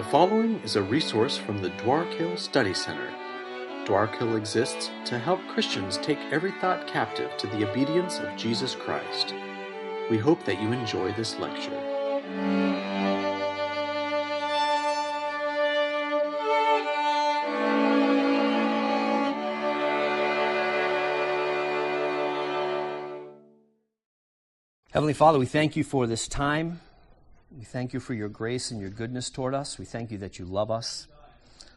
The following is a resource from the Dwarkill Study Center. Dwarkill exists to help Christians take every thought captive to the obedience of Jesus Christ. We hope that you enjoy this lecture. Heavenly Father, we thank you for this time. We thank you for your grace and your goodness toward us. We thank you that you love us.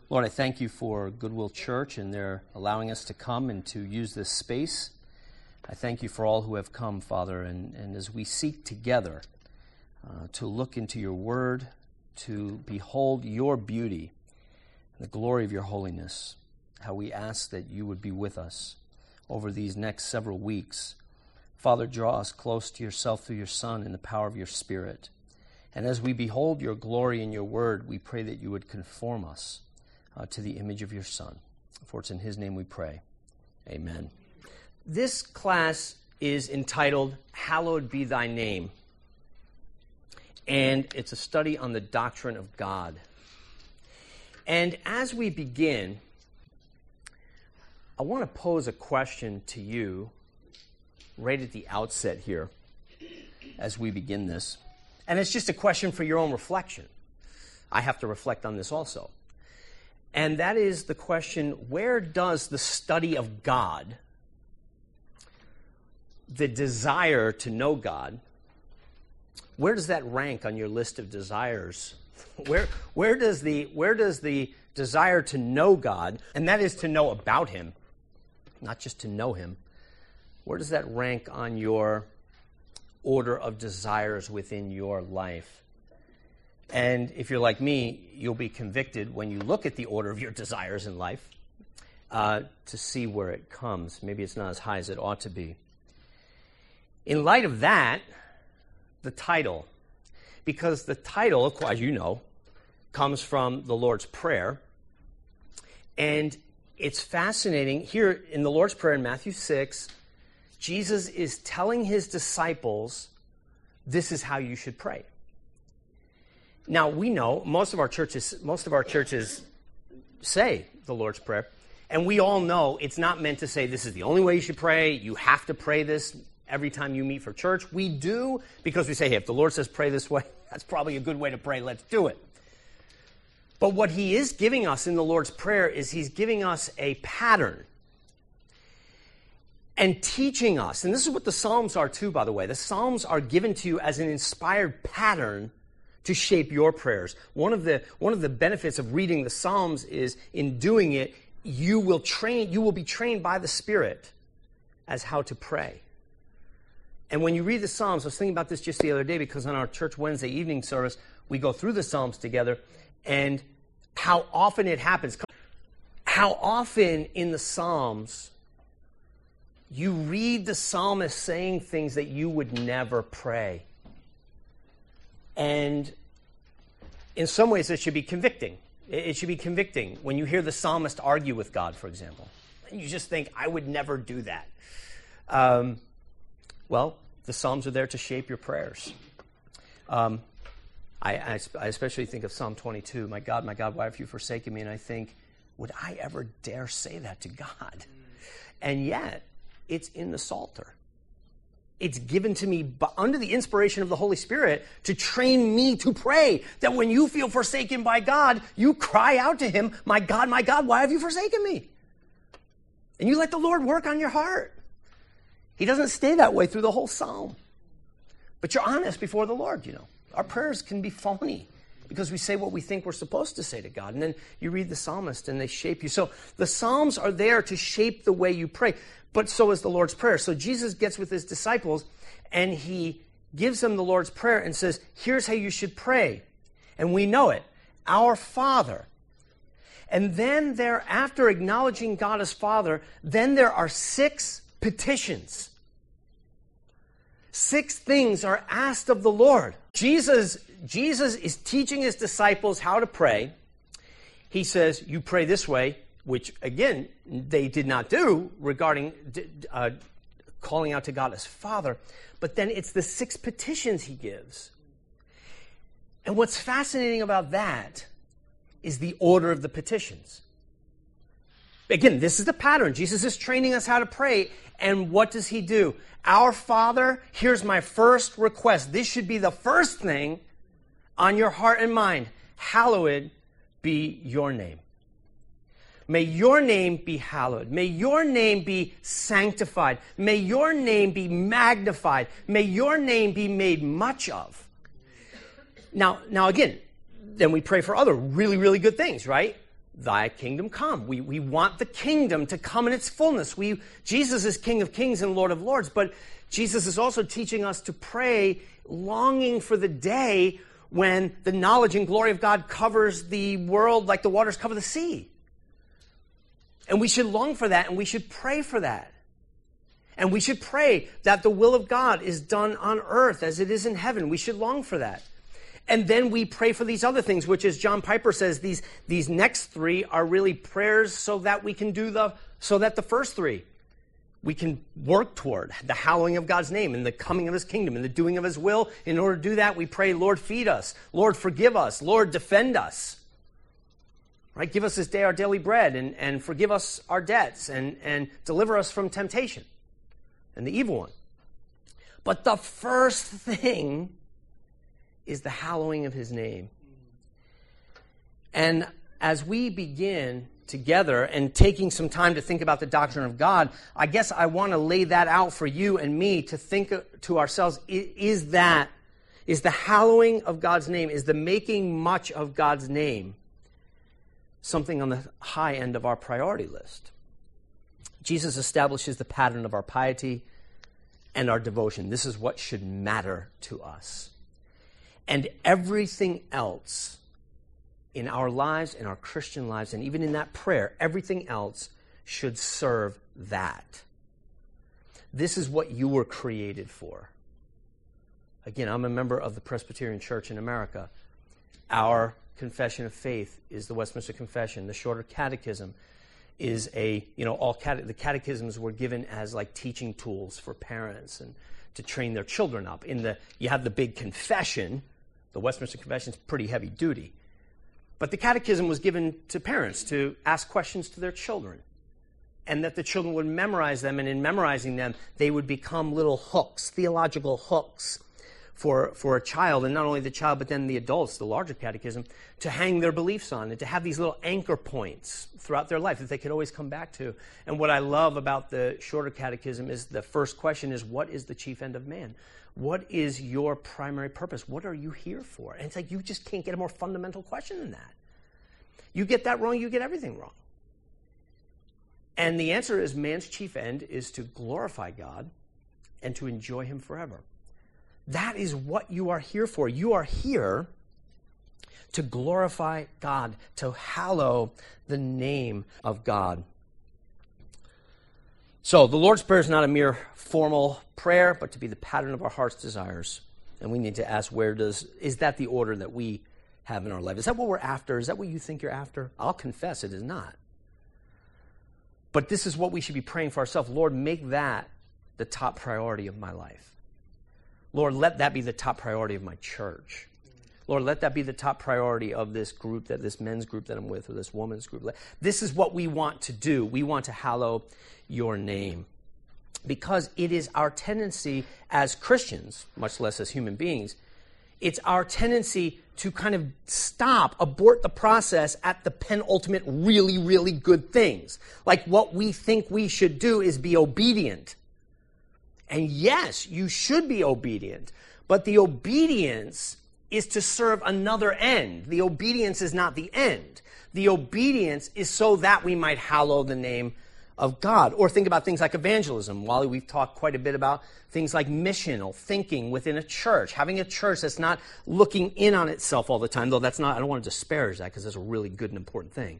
Lord, I thank you for Goodwill Church and their allowing us to come and to use this space. I thank you for all who have come, Father, and, and as we seek together uh, to look into your word, to behold your beauty, the glory of your holiness, how we ask that you would be with us over these next several weeks. Father, draw us close to yourself through your Son in the power of your Spirit. And as we behold your glory in your word, we pray that you would conform us uh, to the image of your Son. For it's in his name we pray. Amen. This class is entitled Hallowed Be Thy Name. And it's a study on the doctrine of God. And as we begin, I want to pose a question to you right at the outset here as we begin this. And it's just a question for your own reflection. I have to reflect on this also. And that is the question where does the study of God, the desire to know God, where does that rank on your list of desires? Where, where, does the, where does the desire to know God, and that is to know about Him, not just to know Him, where does that rank on your order of desires within your life? And if you're like me, you'll be convicted when you look at the order of your desires in life uh, to see where it comes. Maybe it's not as high as it ought to be. In light of that, the title, because the title, as you know, comes from the Lord's Prayer. And it's fascinating. Here in the Lord's Prayer in Matthew 6, Jesus is telling his disciples, this is how you should pray. Now we know most of our churches most of our churches say the Lord's Prayer, and we all know it's not meant to say this is the only way you should pray. You have to pray this every time you meet for church. We do because we say, hey, if the Lord says pray this way, that's probably a good way to pray. Let's do it. But what he is giving us in the Lord's Prayer is he's giving us a pattern and teaching us. And this is what the Psalms are too, by the way. The Psalms are given to you as an inspired pattern to shape your prayers. One of the, one of the benefits of reading the Psalms is in doing it, you will train, you will be trained by the Spirit as how to pray. And when you read the Psalms, I was thinking about this just the other day because on our church Wednesday evening service, we go through the Psalms together and how often it happens. How often in the Psalms you read the psalmist saying things that you would never pray. And in some ways, it should be convicting. It should be convicting when you hear the psalmist argue with God, for example. You just think, I would never do that. Um, well, the Psalms are there to shape your prayers. Um, I, I, I, especially think of Psalm 22 My God, my God, why have you forsaken me? And I think, would I ever dare say that to God? And yet, it's in the Psalter. It's given to me under the inspiration of the Holy Spirit to train me to pray. That when you feel forsaken by God, you cry out to Him, My God, my God, why have you forsaken me? And you let the Lord work on your heart. He doesn't stay that way through the whole psalm. But you're honest before the Lord, you know. Our prayers can be phony because we say what we think we're supposed to say to God. And then you read the psalmist and they shape you. So the psalms are there to shape the way you pray but so is the Lord's Prayer. So Jesus gets with his disciples and he gives them the Lord's Prayer and says, Here's how you should pray. And we know it Our Father. And then there, after acknowledging God as Father, then there are six petitions. Six things are asked of the Lord. Jesus, Jesus is teaching his disciples how to pray. He says, You pray this way, which again they did not do regarding uh, calling out to God as Father. But then it's the six petitions he gives. And what's fascinating about that is the order of the petitions. Again, this is the pattern. Jesus is training us how to pray. And what does he do? Our Father, here's my first request. This should be the first thing on your heart and mind. Hallowed be your name. May your name be hallowed. May your name be sanctified. May your name be magnified. May your name be made much of. Now, now again, then we pray for other really, really good things, right? Thy kingdom come. We, we want the kingdom to come in its fullness. We, Jesus is King of kings and Lord of lords, but Jesus is also teaching us to pray longing for the day when the knowledge and glory of God covers the world like the waters cover the sea. And we should long for that and we should pray for that. And we should pray that the will of God is done on earth as it is in heaven. We should long for that. And then we pray for these other things, which as John Piper says, these, these next three are really prayers so that we can do the, so that the first three we can work toward the hallowing of God's name and the coming of his kingdom and the doing of his will. In order to do that, we pray, Lord, feed us. Lord, forgive us. Lord, defend us. Right? Give us this day our daily bread and, and forgive us our debts and, and deliver us from temptation and the evil one. But the first thing is the hallowing of his name. And as we begin together and taking some time to think about the doctrine of God, I guess I want to lay that out for you and me to think to ourselves is that, is the hallowing of God's name, is the making much of God's name something on the high end of our priority list? Jesus establishes the pattern of our piety and our devotion. This is what should matter to us. And everything else in our lives, in our Christian lives, and even in that prayer, everything else should serve that. This is what you were created for. Again, I'm a member of the Presbyterian Church in America. Our confession of faith is the Westminster Confession. The Shorter Catechism is a, you know, all cate- the catechisms were given as like teaching tools for parents and to train their children up. In the, you have the big confession, the Westminster Confession is pretty heavy duty. But the catechism was given to parents to ask questions to their children. And that the children would memorize them, and in memorizing them, they would become little hooks, theological hooks for, for a child, and not only the child, but then the adults, the larger catechism, to hang their beliefs on and to have these little anchor points throughout their life that they could always come back to. And what I love about the shorter catechism is the first question is, What is the chief end of man? What is your primary purpose? What are you here for? And it's like you just can't get a more fundamental question than that. You get that wrong, you get everything wrong. And the answer is man's chief end is to glorify God and to enjoy Him forever. That is what you are here for. You are here to glorify God, to hallow the name of God. So, the Lord's Prayer is not a mere formal prayer, but to be the pattern of our heart's desires. And we need to ask where does, is that the order that we have in our life? Is that what we're after? Is that what you think you're after? I'll confess it is not. But this is what we should be praying for ourselves. Lord, make that the top priority of my life. Lord, let that be the top priority of my church. Lord, let that be the top priority of this group, that this men's group that I'm with, or this woman's group. This is what we want to do. We want to hallow your name. Because it is our tendency as Christians, much less as human beings, it's our tendency to kind of stop, abort the process at the penultimate really, really good things. Like what we think we should do is be obedient. And yes, you should be obedient, but the obedience is to serve another end. The obedience is not the end. The obedience is so that we might hallow the name of God. Or think about things like evangelism. Wally, we've talked quite a bit about things like missional thinking within a church, having a church that's not looking in on itself all the time, though that's not, I don't want to disparage that because that's a really good and important thing.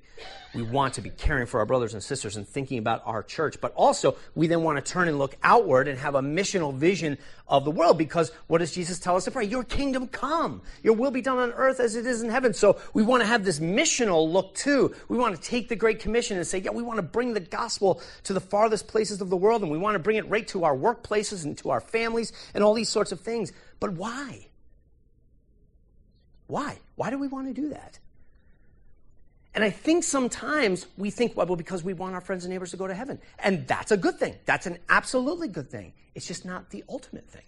We want to be caring for our brothers and sisters and thinking about our church, but also we then want to turn and look outward and have a missional vision of the world because what does Jesus tell us to pray? Your kingdom come. Your will be done on earth as it is in heaven. So we want to have this missional look too. We want to take the Great Commission and say, yeah, we want to bring the gospel to the farthest places of the world and we want to bring it right to our workplaces and to our families and all these sorts of things. But why? Why? Why do we want to do that? And I think sometimes we think, well, because we want our friends and neighbors to go to heaven. And that's a good thing. That's an absolutely good thing. It's just not the ultimate thing.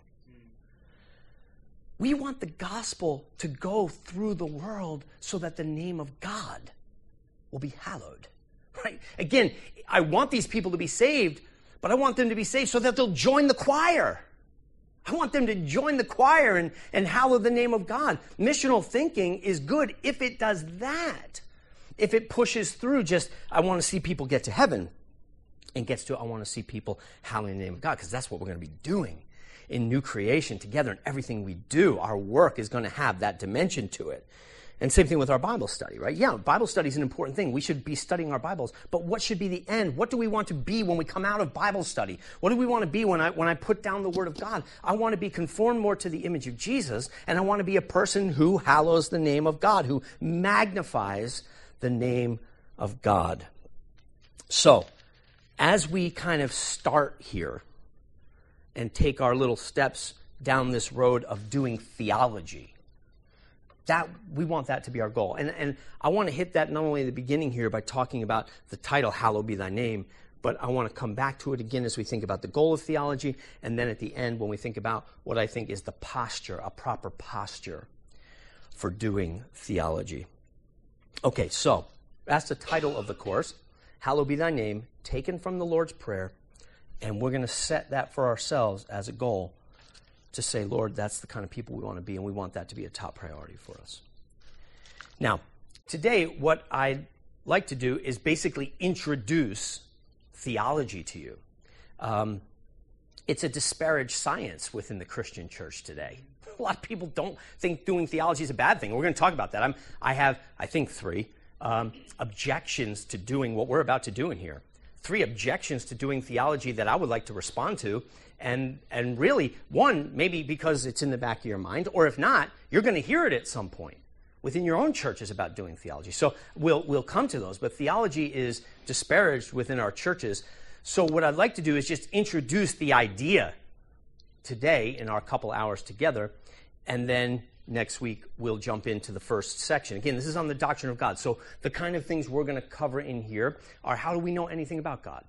We want the gospel to go through the world so that the name of God will be hallowed. Right? Again, I want these people to be saved, but I want them to be saved so that they'll join the choir. I want them to join the choir and, and hallow the name of God. Missional thinking is good if it does that. If it pushes through just, I want to see people get to heaven, and gets to, I want to see people hallowing the name of God, because that's what we're going to be doing in new creation together and everything we do. Our work is going to have that dimension to it. And same thing with our Bible study, right? Yeah, Bible study is an important thing. We should be studying our Bibles. But what should be the end? What do we want to be when we come out of Bible study? What do we want to be when I, when I put down the Word of God? I want to be conformed more to the image of Jesus, and I want to be a person who hallows the name of God, who magnifies the name of God. So, as we kind of start here and take our little steps down this road of doing theology, that we want that to be our goal. And, and I want to hit that not only at the beginning here by talking about the title, Hallowed be thy name, but I want to come back to it again as we think about the goal of theology, and then at the end when we think about what I think is the posture, a proper posture for doing theology. Okay, so that's the title of the course, Hallowed be thy name, taken from the Lord's Prayer, and we're going to set that for ourselves as a goal to say, Lord, that's the kind of people we want to be, and we want that to be a top priority for us. Now, today, what I'd like to do is basically introduce theology to you. Um, it's a disparaged science within the Christian church today. A lot of people don't think doing theology is a bad thing. We're going to talk about that. I'm, I have, I think, three um, objections to doing what we're about to do in here. Three objections to doing theology that I would like to respond to and, and really, one, maybe because it's in the back of your mind, or if not, you're going to hear it at some point within your own churches about doing theology. So we'll, we'll come to those, but theology is disparaged within our churches. So what I'd like to do is just introduce the idea today in our couple hours together, and then next week we'll jump into the first section. Again, this is on the doctrine of God. So the kind of things we're going to cover in here are how do we know anything about God?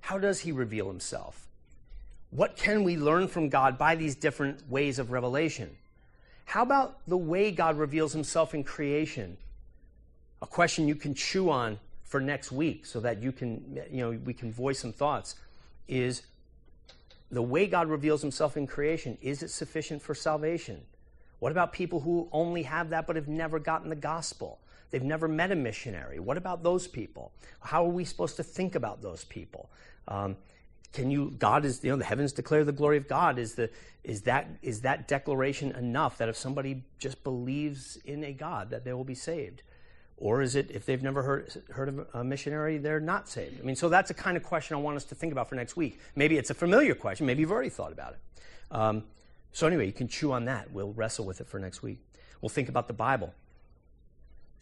How does he reveal himself? What can we learn from God by these different ways of revelation? How about the way God reveals himself in creation? A question you can chew on for next week so that you can, you know, we can voice some thoughts is the way God reveals himself in creation, is it sufficient for salvation? What about people who only have that but have never gotten the gospel? They've never met a missionary. What about those people? How are we supposed to think about those people? Um, can you god is you know the heavens declare the glory of god. Is the is that is that declaration enough that if somebody just believes in a god that they will be saved? Or is it if they've never heard heard of a missionary they're not saved? I mean so that's a kind of question i want us to think about for next week. Maybe it's a familiar question. Maybe you've already thought about it. Um, so anyway you can chew on that. We'll wrestle with it for next week. We'll think about the bible.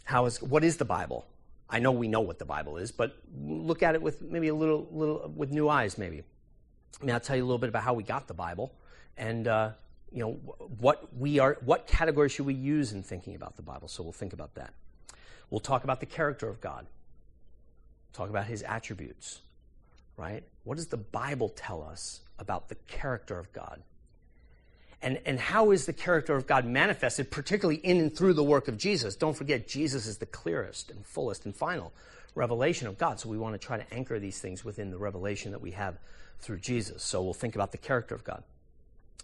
How is what is the bible I know we know what the Bible is, but look at it with maybe a little, little with new eyes, maybe. I mean, I'll tell you a little bit about how we got the Bible, and uh, you know what we are, what category should we use in thinking about the Bible. So we'll think about that. We'll talk about the character of God. Talk about His attributes, right? What does the Bible tell us about the character of God? And, and how is the character of God manifested, particularly in and through the work of Jesus? Don't forget, Jesus is the clearest and fullest and final revelation of God. So we want to try to anchor these things within the revelation that we have through Jesus. So we'll think about the character of God.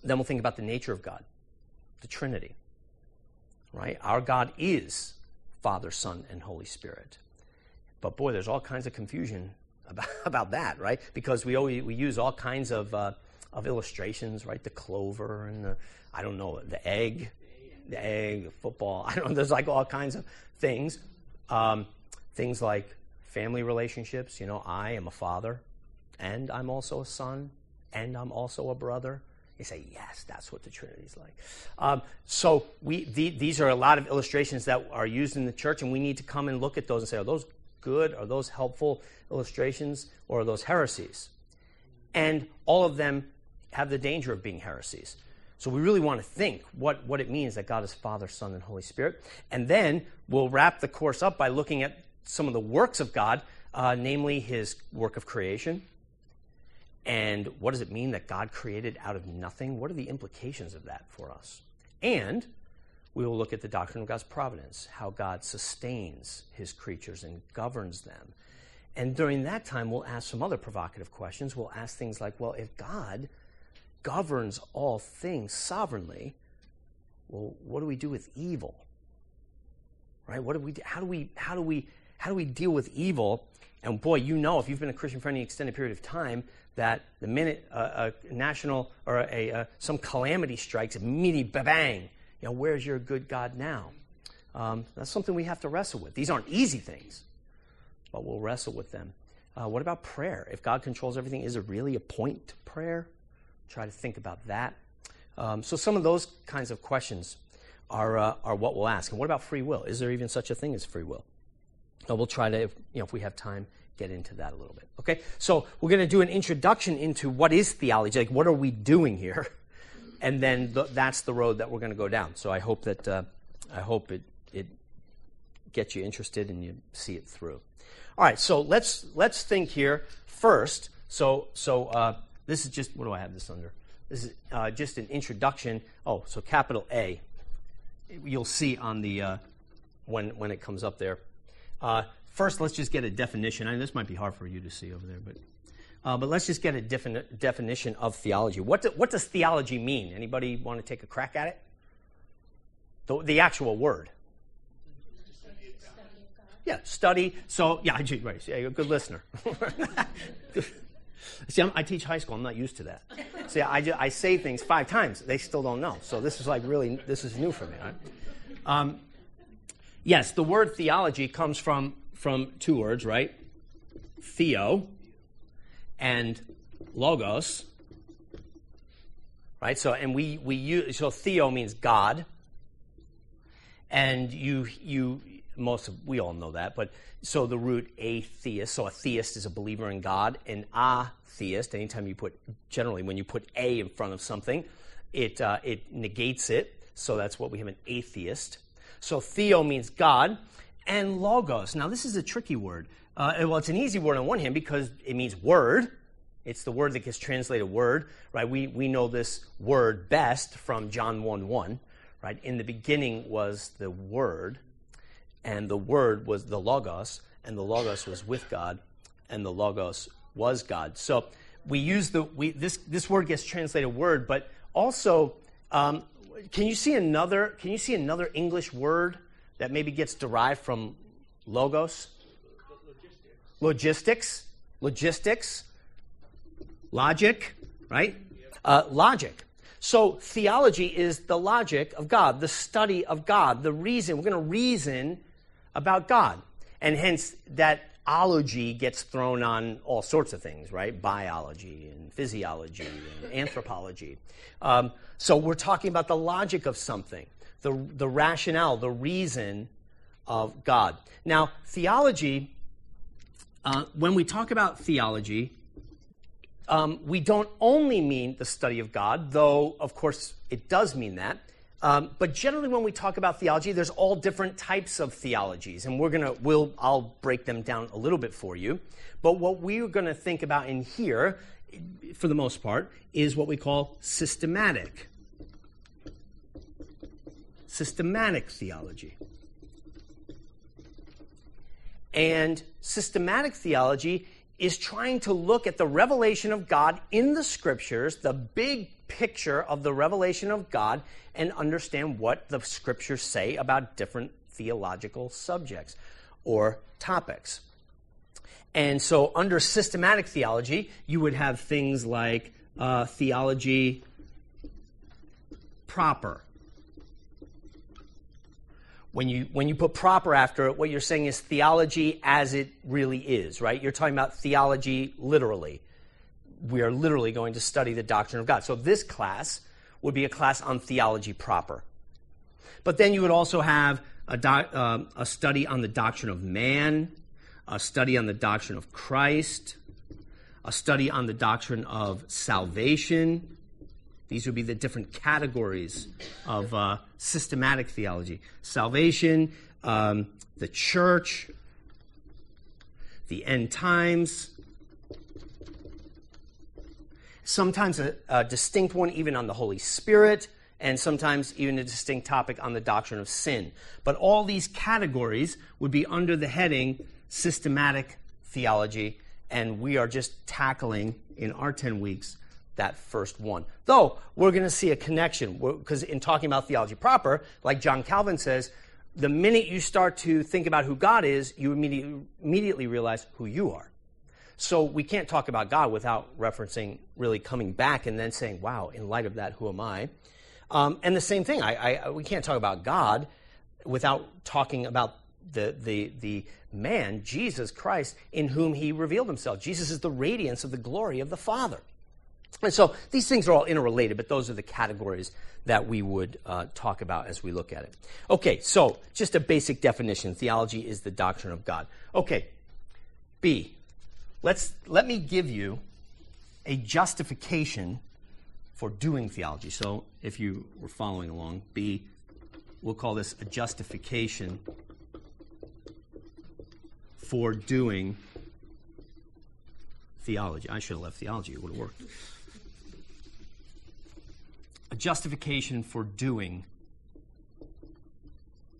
Then we'll think about the nature of God, the Trinity. Right? Our God is Father, Son, and Holy Spirit. But boy, there's all kinds of confusion about, about that, right? Because we always, we use all kinds of uh, of illustrations, right? The clover and the, I don't know, the egg, the egg, the football. I don't know. There's like all kinds of things. Um, things like family relationships. You know, I am a father, and I'm also a son, and I'm also a brother. You say, yes, that's what the Trinity's like. Um, so we, the, these are a lot of illustrations that are used in the church, and we need to come and look at those and say, are those good? Are those helpful illustrations? Or are those heresies? And all of them have the danger of being heresies. So we really want to think what, what it means that God is Father, Son, and Holy Spirit. And then we'll wrap the course up by looking at some of the works of God, uh, namely his work of creation. And what does it mean that God created out of nothing? What are the implications of that for us? And we will look at the doctrine of God's providence, how God sustains his creatures and governs them. And during that time, we'll ask some other provocative questions. We'll ask things like, well, if God governs all things sovereignly, well, what do we do with evil? Right? What do we Do? how do we how do we how do we deal with evil? And boy, you know, if you've been a Christian for any extended period of time, that the minute a, a national or a, a, some calamity strikes, immediately bang, you know, where's your good God now? Um, that's something we have to wrestle with. These aren't easy things, but we'll wrestle with them. Uh, what about prayer? If God controls everything, is it really a point to prayer? Try to think about that. Um, so some of those kinds of questions are, uh, are what we'll ask. And what about free will? Is there even such a thing as free will? So we'll try to, if, you know, if we have time, get into that a little bit. Okay, so we're going to do an introduction into what is theology, like what are we doing here, and then th- that's the road that we're going to go down. So I hope that uh, I hope it it gets you interested and you see it through. All right, so let's let's think here first. So so uh, this is just what do I have this under? This is uh, just an introduction. Oh, so capital A. You'll see on the uh, when when it comes up there. Uh, first, let's just get a definition. I this might be hard for you to see over there, but uh, but let's just get a defini- definition of theology. What, do, what does theology mean? Anybody want to take a crack at it? The, the actual word. Yeah, study. So, yeah, I, right. Yeah, you're a good listener. See, I'm, i teach high school. I'm not used to that. See, I, just, I say things five times. They still don't know. So this is like really, this is new for me. Right? Um, yes, the word theology comes from from two words, right? Theo and logos. Right? So and we we use so theo means God. And you you most of, we all know that, but so the root atheist, so a theist is a believer in God, an atheist, anytime you put generally when you put a in front of something, it uh, it negates it. So that's what we have an atheist. So theo means God, and logos. Now, this is a tricky word. Uh, well, it's an easy word on one hand because it means word. It's the word that gets translated word, right? We, we know this word best from John 1 1, right? In the beginning was the word, and the word was the logos, and the logos was with God, and the logos was God. So we use the, we, this, this word gets translated word, but also, um, can you see another, can you see another English word that maybe gets derived from logos? Logistics. Logistics. Logic, right? Uh, logic. So theology is the logic of God, the study of God, the reason. We're going to reason about God. And hence that ology gets thrown on all sorts of things, right? Biology and physiology and anthropology. Um, so we're talking about the logic of something the, the rationale, the reason of God. Now, theology, uh, when we talk about theology, um, we don't only mean the study of God, though, of course, it does mean that. Um, but generally, when we talk about theology, there's all different types of theologies, and we're gonna, we'll, I'll break them down a little bit for you. But what we're gonna think about in here, for the most part, is what we call systematic systematic theology. And systematic theology is trying to look at the revelation of God in the scriptures, the big picture of the revelation of God, and understand what the scriptures say about different theological subjects or topics. And so, under systematic theology, you would have things like uh, theology proper, when you when you put proper after it, what you're saying is theology as it really is, right? You're talking about theology literally. We are literally going to study the doctrine of God. So this class would be a class on theology proper. But then you would also have a, uh, a study on the doctrine of man, a study on the doctrine of Christ, a study on the doctrine of salvation, These would be the different categories of uh, systematic theology salvation, um, the church, the end times. Sometimes a, a distinct one, even on the Holy Spirit, and sometimes even a distinct topic on the doctrine of sin. But all these categories would be under the heading systematic theology, and we are just tackling in our 10 weeks that first one. Though we're going to see a connection, because in talking about theology proper, like John Calvin says, the minute you start to think about who God is, you immediately, immediately realize who you are. So we can't talk about God without referencing really coming back and then saying, wow, in light of that, who am I? Um, and the same thing, I, I, we can't talk about God without talking about the, the, the man, Jesus Christ, in whom he revealed himself. Jesus is the radiance of the glory of the Father. And so these things are all interrelated, but those are the categories that we would uh, talk about as we look at it. Okay, so just a basic definition theology is the doctrine of God. Okay, B, let's, let me give you a justification for doing theology. So if you were following along, B, we'll call this a justification for doing theology. I should have left theology, it would have worked a justification for doing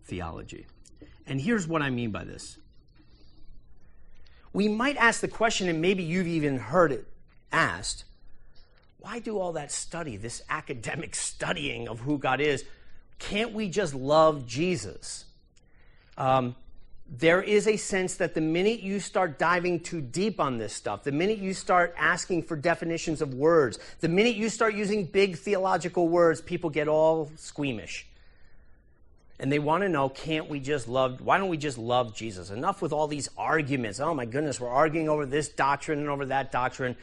theology. And here's what I mean by this. We might ask the question, and maybe you've even heard it asked why do all that study, this academic studying of who God is? Can't we just love Jesus? Um, there is a sense that the minute you start diving too deep on this stuff, the minute you start asking for definitions of words, the minute you start using big theological words, people get all squeamish. And they want to know, can't we just love, why don't we just love Jesus? Enough with all these arguments. Oh my goodness, we're arguing over this doctrine and over that doctrine.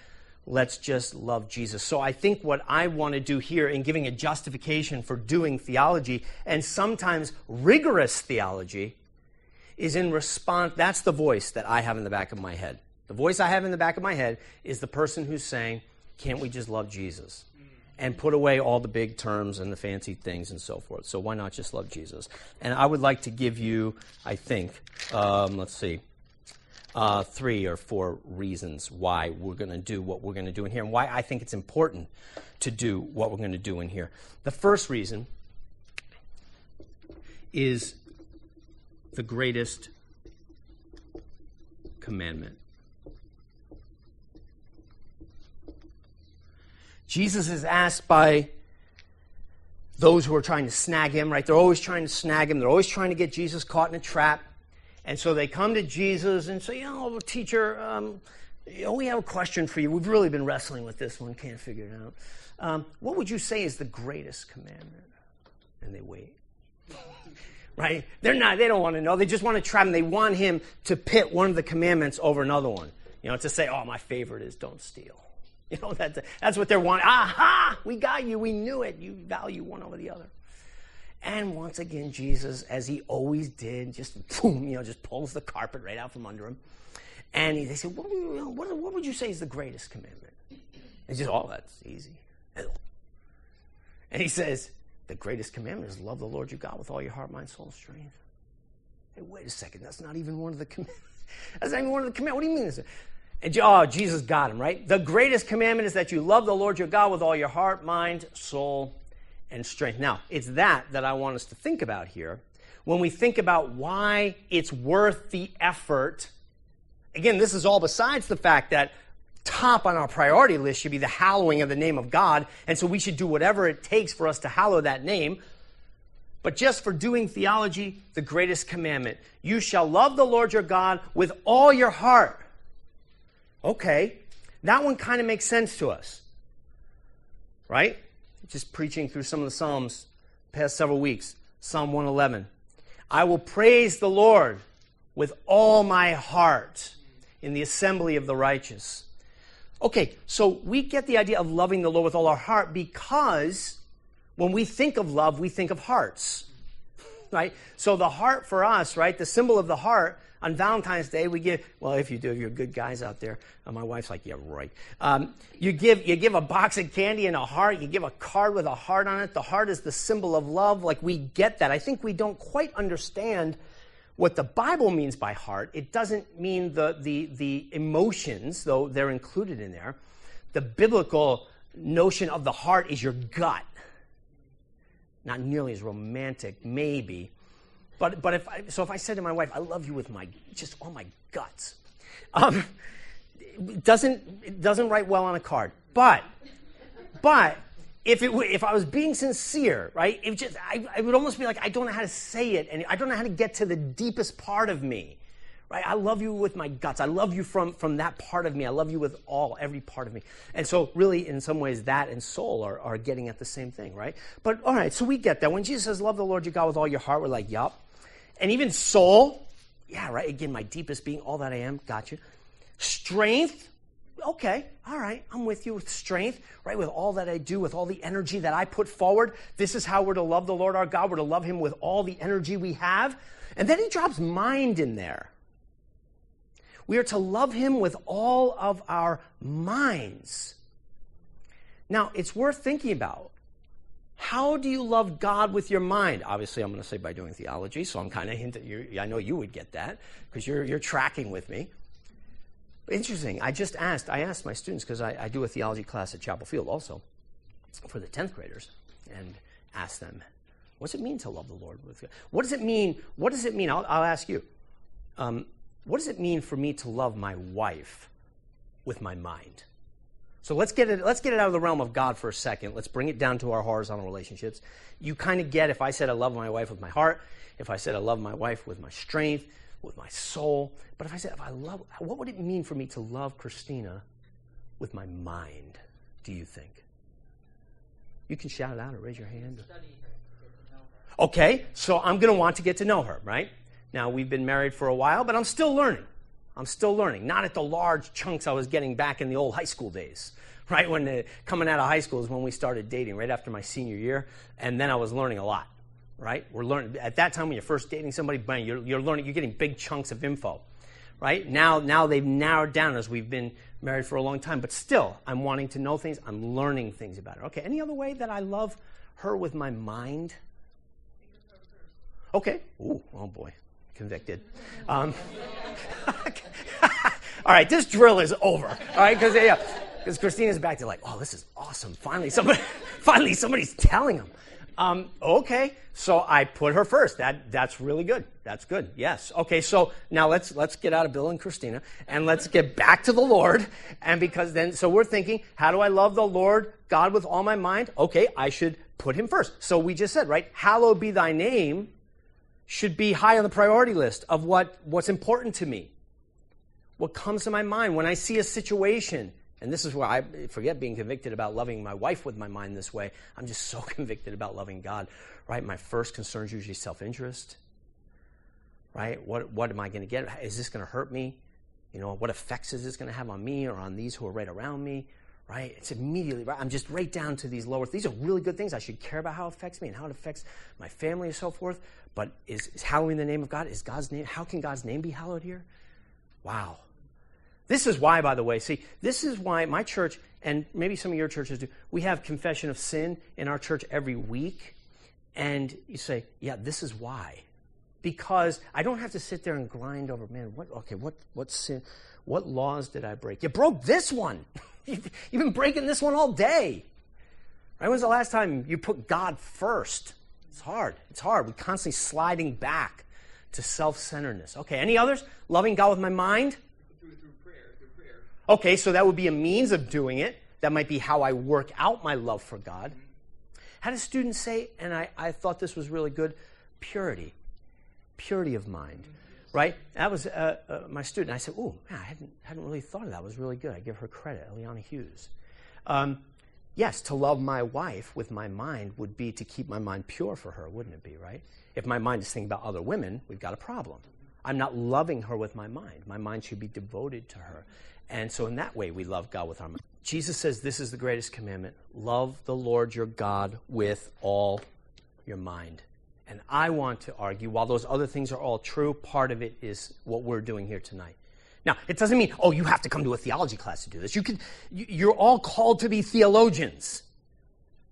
Let's just love Jesus. So I think what I want to do here in giving a justification for doing theology and sometimes rigorous theology is in response. That's the voice that I have in the back of my head. The voice I have in the back of my head is the person who's saying, Can't we just love Jesus? And put away all the big terms and the fancy things and so forth. So why not just love Jesus? And I would like to give you, I think, um, let's see, uh, three or four reasons why we're going to do what we're going to do in here and why I think it's important to do what we're going to do in here. The first reason is the greatest commandment. Jesus is asked by those who are trying to snag him, right? They're always trying to snag him. They're always trying to get Jesus caught in a trap. And so they come to Jesus and say, you know, teacher, um, you know, we have a question for you. We've really been wrestling with this one, can't figure it out. Um, what would you say is the greatest commandment? And they wait right? They're not, they don't want to know. They just want to trap him. They want him to pit one of the commandments over another one. You know, to say, oh, my favorite is don't steal. You know, that's, that's what they're wanting. Aha! We got you. We knew it. You value one over the other. And once again, Jesus, as he always did, just boom, you know, just pulls the carpet right out from under him. And he, they say, what, what, what would you say is the greatest commandment? It's just, oh, that's easy. And he says, the greatest commandment is love the Lord your God with all your heart, mind, soul, and strength. Hey, wait a second. That's not even one of the commandments. That's not even one of the commandments. What do you mean? And, oh, Jesus got him, right? The greatest commandment is that you love the Lord your God with all your heart, mind, soul, and strength. Now, it's that that I want us to think about here when we think about why it's worth the effort. Again, this is all besides the fact that top on our priority list should be the hallowing of the name of God. And so we should do whatever it takes for us to hallow that name. But just for doing theology, the greatest commandment you shall love the Lord your God with all your heart. Okay, that one kind of makes sense to us, right? Just preaching through some of the Psalms past several weeks. Psalm 111. I will praise the Lord with all my heart in the assembly of the righteous. Okay, so we get the idea of loving the Lord with all our heart because when we think of love, we think of hearts, right? So the heart for us, right, the symbol of the heart on Valentine's Day, we give, well, if you do, if you're good guys out there, uh, my wife's like, yeah, right. Um, you, give, you give a box of candy and a heart, you give a card with a heart on it. The heart is the symbol of love. Like, we get that. I think we don't quite understand what the Bible means by heart. It doesn't mean the, the, the emotions, though they're included in there. The biblical notion of the heart is your gut. Not nearly as romantic, maybe but, but if I, so if I said to my wife, I love you with my, just all my guts, um, it doesn't, it doesn't write well on a card. But, but if it if I was being sincere, right, it just, I, I would almost be like, I don't know how to say it and I don't know how to get to the deepest part of me. Right? I love you with my guts. I love you from, from that part of me. I love you with all, every part of me. And so, really, in some ways, that and soul are, are getting at the same thing, right? But, all right, so we get that. When Jesus says, love the Lord your God with all your heart, we're like, yup. And even soul, yeah, right. Again, my deepest being, all that I am, got you. Strength, okay, all right, I'm with you with strength, right? With all that I do, with all the energy that I put forward. This is how we're to love the Lord our God. We're to love Him with all the energy we have. And then He drops mind in there. We are to love Him with all of our minds. Now, it's worth thinking about. How do you love God with your mind? Obviously, I'm going to say by doing theology, so I'm kind of hinting. I know you would get that because you're, you're tracking with me. Interesting. I just asked, I asked my students because I, I do a theology class at Chapel Field also for the 10th graders and asked them, what does it mean to love the Lord with you? What does it mean? What does it mean? I'll, I'll ask you. Um, what does it mean for me to love my wife with my mind? So let's get it let's get it out of the realm of God for a second. Let's bring it down to our horizontal relationships. You kind of get if I said I love my wife with my heart, if I said I love my wife with my strength, with my soul, but if I said if I love what would it mean for me to love Christina with my mind, do you think? You can shout it out or raise your hand. Okay, so I'm going to want to get to know her, right? Now, we've been married for a while, but I'm still learning. I'm still learning. Not at the large chunks I was getting back in the old high school days right when the, coming out of high school is when we started dating, right after my senior year, and then I was learning a lot. Right, we're learning at that time when you're first dating somebody, bang, you're, you're learning, you're getting big chunks of info. Right now, now they've narrowed down as we've been married for a long time, but still, I'm wanting to know things. I'm learning things about her. Okay, any other way that I love her with my mind? Okay. Ooh, oh boy, convicted. Um, all right, this drill is over. All right, because yeah, because Christina's back there like, oh, this is awesome. Finally, somebody, finally, somebody's telling them. Um, okay, so I put her first. That that's really good. That's good. Yes. Okay, so now let's let's get out of Bill and Christina and let's get back to the Lord. And because then, so we're thinking, how do I love the Lord God with all my mind? Okay, I should put Him first. So we just said, right? Hallowed be Thy name should be high on the priority list of what what's important to me. What comes to my mind when I see a situation and this is where I forget being convicted about loving my wife with my mind this way. I'm just so convicted about loving God, right? My first concern is usually self interest, right? What, what am I going to get? Is this going to hurt me? You know, what effects is this going to have on me or on these who are right around me? Right? It's immediately right. I'm just right down to these lower. These are really good things. I should care about how it affects me and how it affects my family and so forth. But is, is hallowing the name of God? Is God's name? How can God's name be hallowed here? Wow. This is why, by the way, see, this is why my church, and maybe some of your churches do, we have confession of sin in our church every week. And you say, yeah, this is why. Because I don't have to sit there and grind over, man, what, okay, what, what sin, what laws did I break? You broke this one. You've been breaking this one all day. Right? Was the last time you put God first? It's hard. It's hard. We're constantly sliding back to self centeredness. Okay, any others? Loving God with my mind? Through through prayer. Okay, so that would be a means of doing it. That might be how I work out my love for God. How does students say, and I, I thought this was really good, purity. Purity of mind. Right? That was uh, uh, my student. I said, oh, I hadn't, hadn't really thought of that. It was really good. I give her credit, Eliana Hughes. Um, yes, to love my wife with my mind would be to keep my mind pure for her, wouldn't it be, right? If my mind is thinking about other women, we've got a problem. I'm not loving her with my mind. My mind should be devoted to her. And so, in that way, we love God with our mind. Jesus says this is the greatest commandment love the Lord your God with all your mind And I want to argue, while those other things are all true, part of it is what we're doing here tonight. Now, it doesn't mean, oh, you have to come to a theology class to do this. You can, you're all called to be theologians.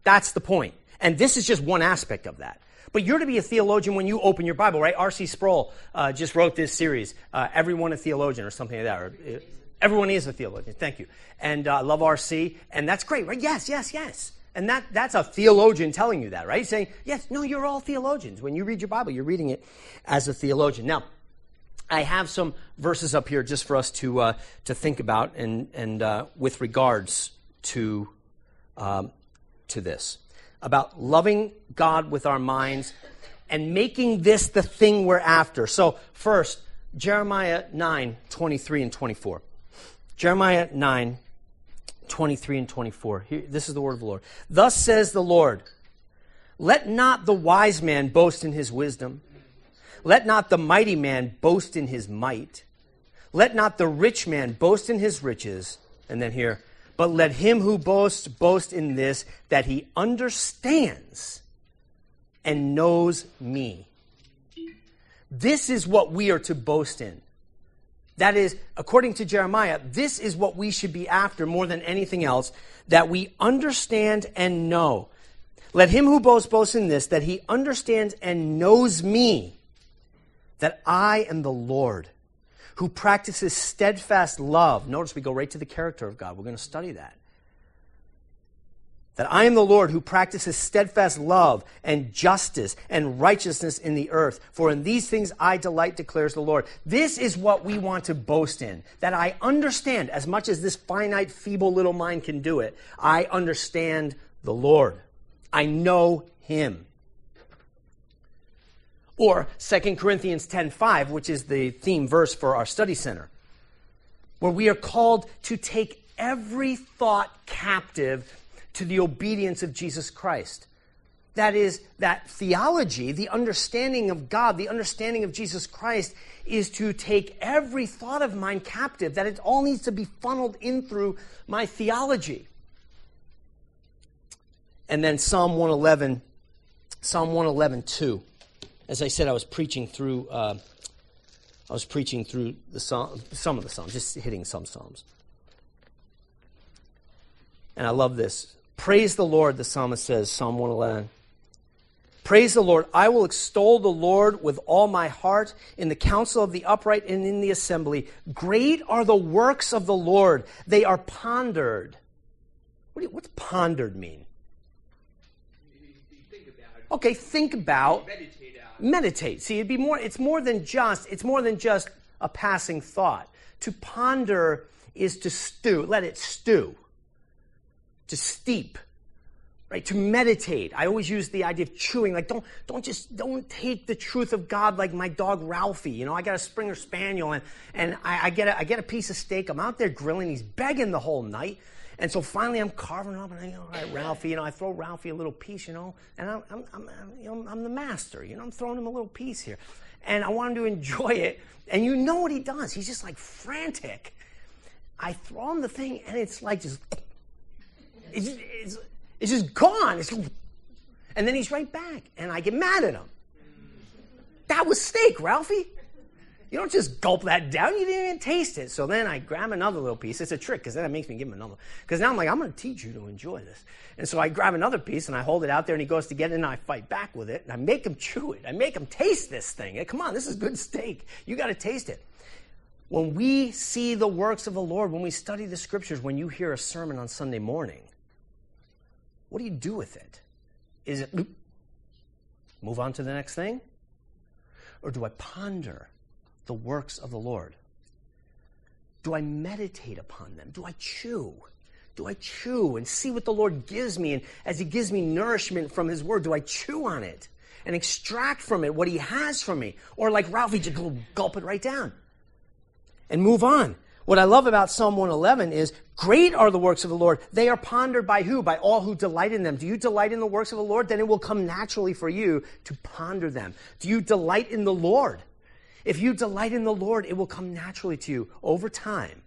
That's the point. And this is just one aspect of that. But you're to be a theologian when you open your Bible, right? R.C. Sproul uh, just wrote this series, uh, Everyone a Theologian, or something like that. Or, uh, everyone is a theologian. Thank you. And I uh, love R.C., and that's great, right? Yes, yes, yes. And that, that's a theologian telling you that, right? Saying, yes, no, you're all theologians. When you read your Bible, you're reading it as a theologian. Now, I have some verses up here just for us to, uh, to think about and, and uh, with regards to, um, to this about loving God with our minds and making this the thing we're after. So, first, Jeremiah 9 23 and 24. Jeremiah 9 23 and 24. Here, this is the word of the Lord. Thus says the Lord Let not the wise man boast in his wisdom, let not the mighty man boast in his might, let not the rich man boast in his riches. And then here, but let him who boasts boast in this, that he understands and knows me. This is what we are to boast in. That is, according to Jeremiah, this is what we should be after more than anything else, that we understand and know. Let him who boasts boast in this, that he understands and knows me, that I am the Lord who practices steadfast love. Notice we go right to the character of God. We're going to study that. That I am the Lord who practices steadfast love and justice and righteousness in the earth. For in these things I delight, declares the Lord. This is what we want to boast in. That I understand, as much as this finite, feeble little mind can do it, I understand the Lord. I know Him. Or 2 Corinthians 10:5, which is the theme verse for our study center, where we are called to take every thought captive to the obedience of Jesus Christ. That is, that theology, the understanding of God, the understanding of Jesus Christ, is to take every thought of mine captive, that it all needs to be funneled in through my theology. And then Psalm 111, Psalm 111, 2 as I said, I was preaching through. Uh, I was preaching through the psalm, some of the psalms, just hitting some psalms. And I love this. Praise the Lord, the psalmist says, Psalm 111. Praise the Lord. I will extol the Lord with all my heart in the council of the upright and in the assembly. Great are the works of the Lord. They are pondered. What do you, what's pondered mean? Okay, think about meditate. See, it'd be more, it's more than just, it's more than just a passing thought. To ponder is to stew, let it stew, to steep, right? To meditate. I always use the idea of chewing. Like, don't, don't just, don't take the truth of God like my dog Ralphie. You know, I got a Springer Spaniel and, and I, I get a, I get a piece of steak. I'm out there grilling. He's begging the whole night. And so finally I'm carving up and I all right, Ralphie, you know, I throw Ralphie a little piece, you know, and I'm, I'm, I'm, you know, I'm the master, you know, I'm throwing him a little piece here. And I want him to enjoy it. And you know what he does. He's just like frantic. I throw him the thing and it's like just, it's, it's, it's just gone. It's, and then he's right back. And I get mad at him. That was steak, Ralphie. You don't just gulp that down. You didn't even taste it. So then I grab another little piece. It's a trick because then it makes me give him another. Because now I'm like, I'm going to teach you to enjoy this. And so I grab another piece and I hold it out there and he goes to get it and I fight back with it and I make him chew it. I make him taste this thing. Come on, this is good steak. You got to taste it. When we see the works of the Lord, when we study the scriptures, when you hear a sermon on Sunday morning, what do you do with it? Is it move on to the next thing? Or do I ponder the works of the Lord? Do I meditate upon them? Do I chew? Do I chew and see what the Lord gives me? And as He gives me nourishment from His Word, do I chew on it and extract from it what He has for me? Or like Ralphie, just gulp it right down and move on. What I love about Psalm 111 is great are the works of the Lord. They are pondered by who? By all who delight in them. Do you delight in the works of the Lord? Then it will come naturally for you to ponder them. Do you delight in the Lord? If you delight in the Lord, it will come naturally to you over time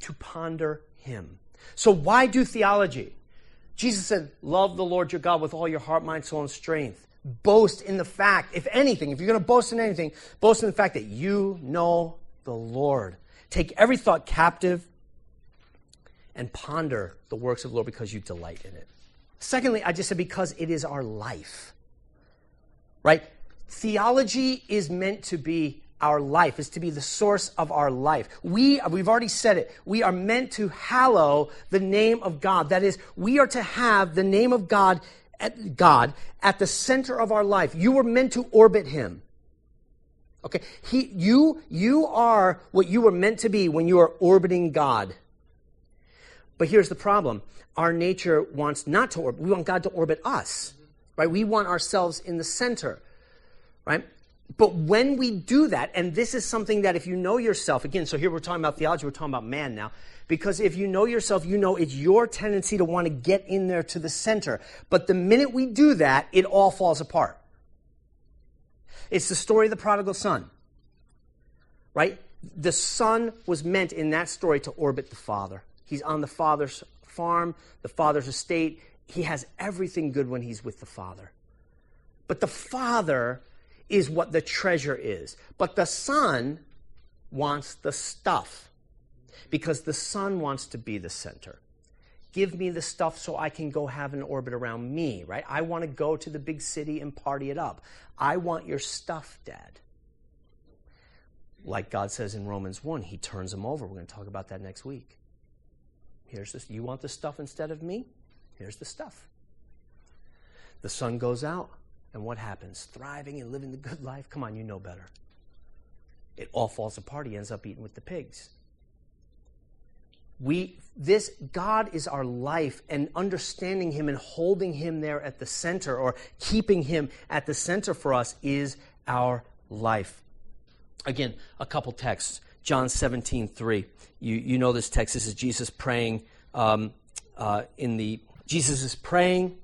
to ponder Him. So, why do theology? Jesus said, Love the Lord your God with all your heart, mind, soul, and strength. boast in the fact, if anything, if you're going to boast in anything, boast in the fact that you know the Lord. Take every thought captive and ponder the works of the Lord because you delight in it. Secondly, I just said because it is our life. Right? Theology is meant to be our life, is to be the source of our life. We, we've already said it, we are meant to hallow the name of God. That is, we are to have the name of God at God at the center of our life. You were meant to orbit him. Okay? He, you, you are what you were meant to be when you are orbiting God. But here's the problem. Our nature wants not to orbit. We want God to orbit us. Right? We want ourselves in the center. Right? But when we do that, and this is something that if you know yourself, again, so here we're talking about theology, we're talking about man now. Because if you know yourself, you know it's your tendency to want to get in there to the center. But the minute we do that, it all falls apart. It's the story of the prodigal son. Right? The son was meant in that story to orbit the father. He's on the father's farm, the father's estate. He has everything good when he's with the father. But the father is what the treasure is. But the son wants the stuff because the son wants to be the center. Give me the stuff so I can go have an orbit around me, right? I want to go to the big city and party it up. I want your stuff, Dad. Like God says in Romans 1, He turns them over. We're going to talk about that next week. Here's this. You want the stuff instead of me? Here's the stuff. The son goes out, and what happens? Thriving and living the good life? Come on, you know better. It all falls apart. He ends up eating with the pigs. We, this, God is our life, and understanding Him and holding Him there at the center or keeping Him at the center for us is our life. Again, a couple texts. John 17, 3. You, you know this text. This is Jesus praying um, uh, in the, Jesus is praying,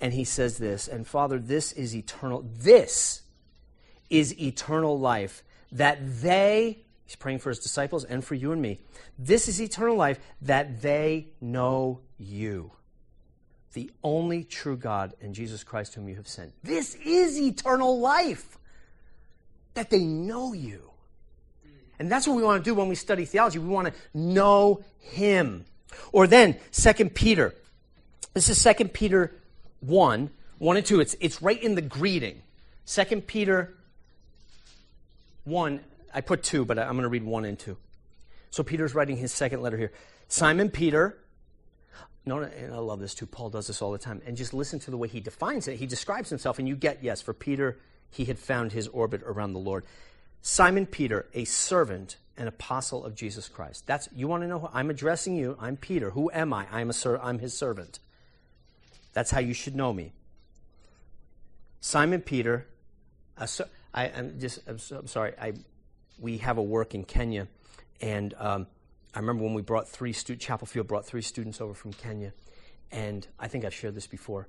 and he says this, and Father, this is eternal, this is eternal life, that they, he's praying for his disciples and for you and me, this is eternal life, that they know you, the only true God and Jesus Christ whom you have sent. This is eternal life, that they know you. And that's what we want to do when we study theology. We want to know him. Or then, 2 Peter. This is 2 Peter 1, 1 and 2. It's, it's right in the greeting. 2 Peter 1, I put 2, but I'm going to read 1 and 2. So Peter's writing his second letter here. Simon Peter, no, and I love this too. Paul does this all the time. And just listen to the way he defines it. He describes himself, and you get, yes, for Peter, he had found his orbit around the Lord. Simon Peter, a servant and apostle of Jesus Christ. That's you want to know who I'm addressing you. I'm Peter. Who am I? I'm a ser- I'm his servant. That's how you should know me. Simon Peter, ser- I, am just I'm, so, I'm, sorry. I we have a work in Kenya, and um, I remember when we brought three students. Chapel brought three students over from Kenya, and I think I've shared this before,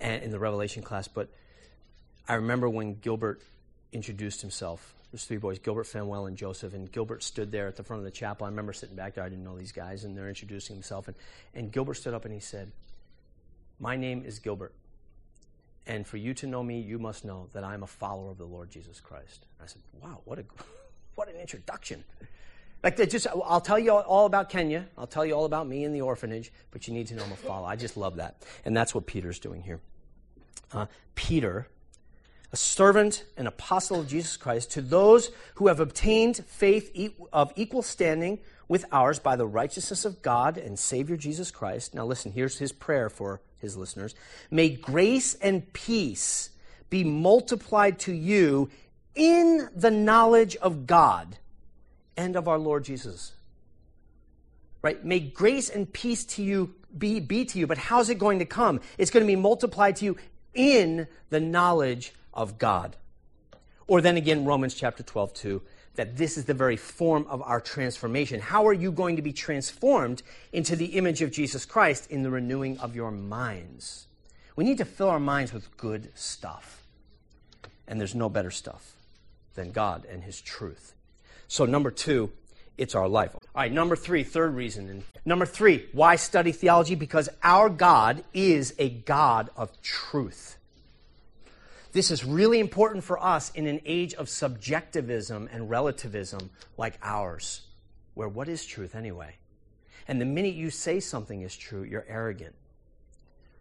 and in the Revelation class. But I remember when Gilbert introduced himself there's three boys, Gilbert, Fanuel, and Joseph. And Gilbert stood there at the front of the chapel. I remember sitting back there. I didn't know these guys, and they're introducing himself. And, and Gilbert stood up and he said, My name is Gilbert. And for you to know me, you must know that I'm a follower of the Lord Jesus Christ. I said, Wow, what, a, what an introduction. Like, just, I'll tell you all about Kenya. I'll tell you all about me and the orphanage, but you need to know I'm a follower. I just love that. And that's what Peter's doing here. Uh, Peter a servant and apostle of Jesus Christ, to those who have obtained faith of equal standing with ours by the righteousness of God and Savior Jesus Christ. Now, listen, here's his prayer for his listeners. May grace and peace be multiplied to you in the knowledge of God and of our Lord Jesus. Right? May grace and peace to you be, be to you, but how's it going to come? It's going to be multiplied to you in the knowledge of God. Or then again, Romans chapter 12, 2, that this is the very form of our transformation. How are you going to be transformed into the image of Jesus Christ in the renewing of your minds? We need to fill our minds with good stuff. And there's no better stuff than God and His truth. So, number two, it's our life. All right, number three, third reason. And number three, why study theology? Because our God is a God of truth. This is really important for us in an age of subjectivism and relativism like ours, where what is truth anyway? And the minute you say something is true, you're arrogant.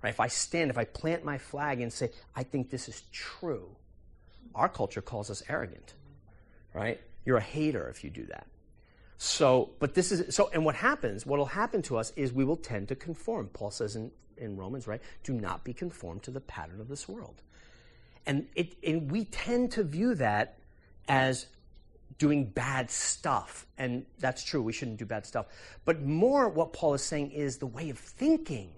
Right? If I stand, if I plant my flag and say, I think this is true, our culture calls us arrogant. Right? You're a hater if you do that. So, but this is so, and what happens, what will happen to us is we will tend to conform. Paul says in, in Romans, right? Do not be conformed to the pattern of this world. And, it, and we tend to view that as doing bad stuff. And that's true, we shouldn't do bad stuff. But more what Paul is saying is the way of thinking.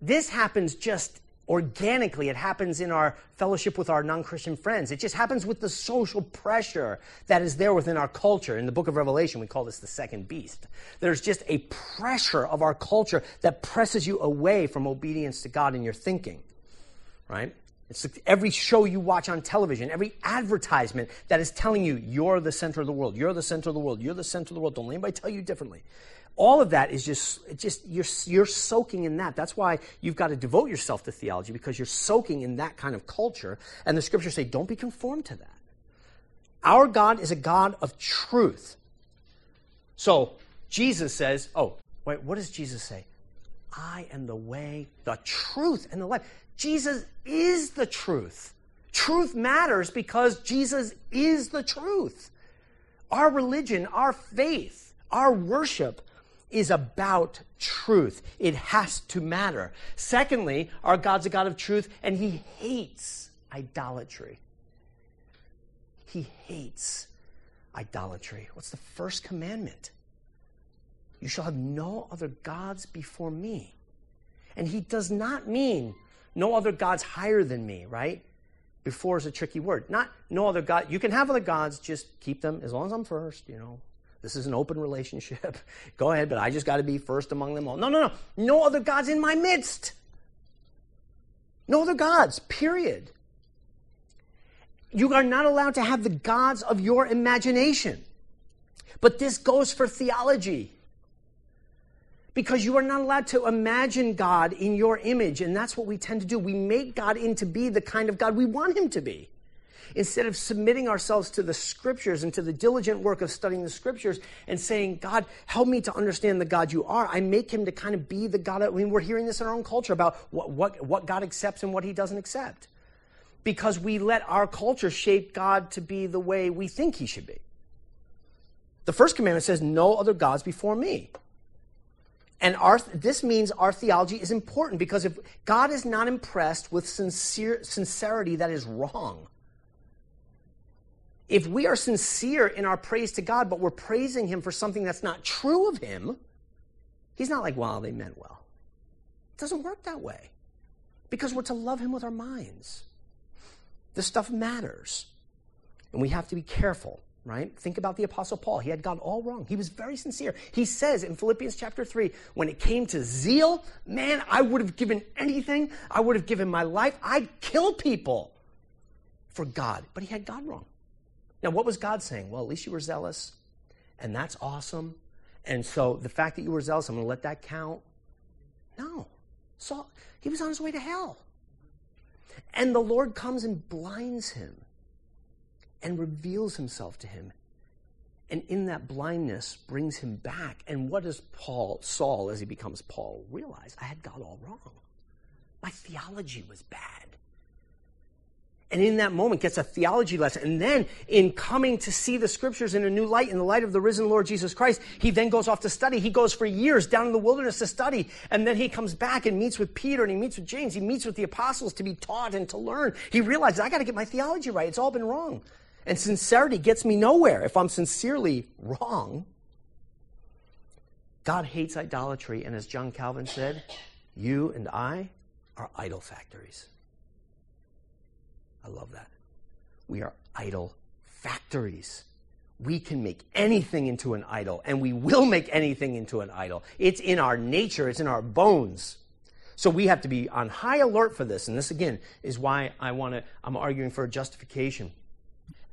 This happens just organically. It happens in our fellowship with our non Christian friends. It just happens with the social pressure that is there within our culture. In the book of Revelation, we call this the second beast. There's just a pressure of our culture that presses you away from obedience to God in your thinking, right? It's every show you watch on television, every advertisement that is telling you you're the center of the world, you're the center of the world, you're the center of the world. Don't let anybody tell you differently. All of that is just, just you're, you're soaking in that. That's why you've got to devote yourself to theology because you're soaking in that kind of culture. And the scriptures say, don't be conformed to that. Our God is a God of truth. So Jesus says, oh, wait, what does Jesus say? I am the way, the truth, and the life. Jesus is the truth. Truth matters because Jesus is the truth. Our religion, our faith, our worship is about truth. It has to matter. Secondly, our God's a God of truth and he hates idolatry. He hates idolatry. What's the first commandment? You shall have no other gods before me. And he does not mean no other gods higher than me, right? Before is a tricky word. Not no other God. You can have other gods, just keep them as long as I'm first, you know. This is an open relationship. Go ahead, but I just got to be first among them all. No, no, no. No other gods in my midst. No other gods, period. You are not allowed to have the gods of your imagination. But this goes for theology because you are not allowed to imagine God in your image. And that's what we tend to do. We make God into be the kind of God we want him to be. Instead of submitting ourselves to the scriptures and to the diligent work of studying the scriptures and saying, God, help me to understand the God you are, I make him to kind of be the God. I mean, we're hearing this in our own culture about what, what, what God accepts and what he doesn't accept. Because we let our culture shape God to be the way we think he should be. The first commandment says, No other gods before me. And our, this means our theology is important because if God is not impressed with sincere, sincerity, that is wrong. If we are sincere in our praise to God, but we're praising Him for something that's not true of Him, He's not like, well, they meant well. It doesn't work that way because we're to love Him with our minds. This stuff matters. And we have to be careful right? Think about the Apostle Paul. He had God all wrong. He was very sincere. He says in Philippians chapter 3, when it came to zeal, man, I would have given anything. I would have given my life. I'd kill people for God. But he had God wrong. Now, what was God saying? Well, at least you were zealous, and that's awesome. And so the fact that you were zealous, I'm going to let that count. No. Saul, he was on his way to hell. And the Lord comes and blinds him and reveals himself to him. And in that blindness brings him back. And what does Paul, Saul, as he becomes Paul, realize? I had God all wrong. My theology was bad. And in that moment gets a theology lesson. And then in coming to see the scriptures in a new light, in the light of the risen Lord Jesus Christ, he then goes off to study. He goes for years down in the wilderness to study. And then he comes back and meets with Peter and he meets with James. He meets with the apostles to be taught and to learn. He realizes, I got to get my theology right. It's all been wrong. And sincerity gets me nowhere if I'm sincerely wrong. God hates idolatry, and as John Calvin said, you and I are idol factories. I love that. We are idol factories. We can make anything into an idol, and we will make anything into an idol. It's in our nature, it's in our bones. So we have to be on high alert for this. And this, again, is why I want to, I'm arguing for a justification.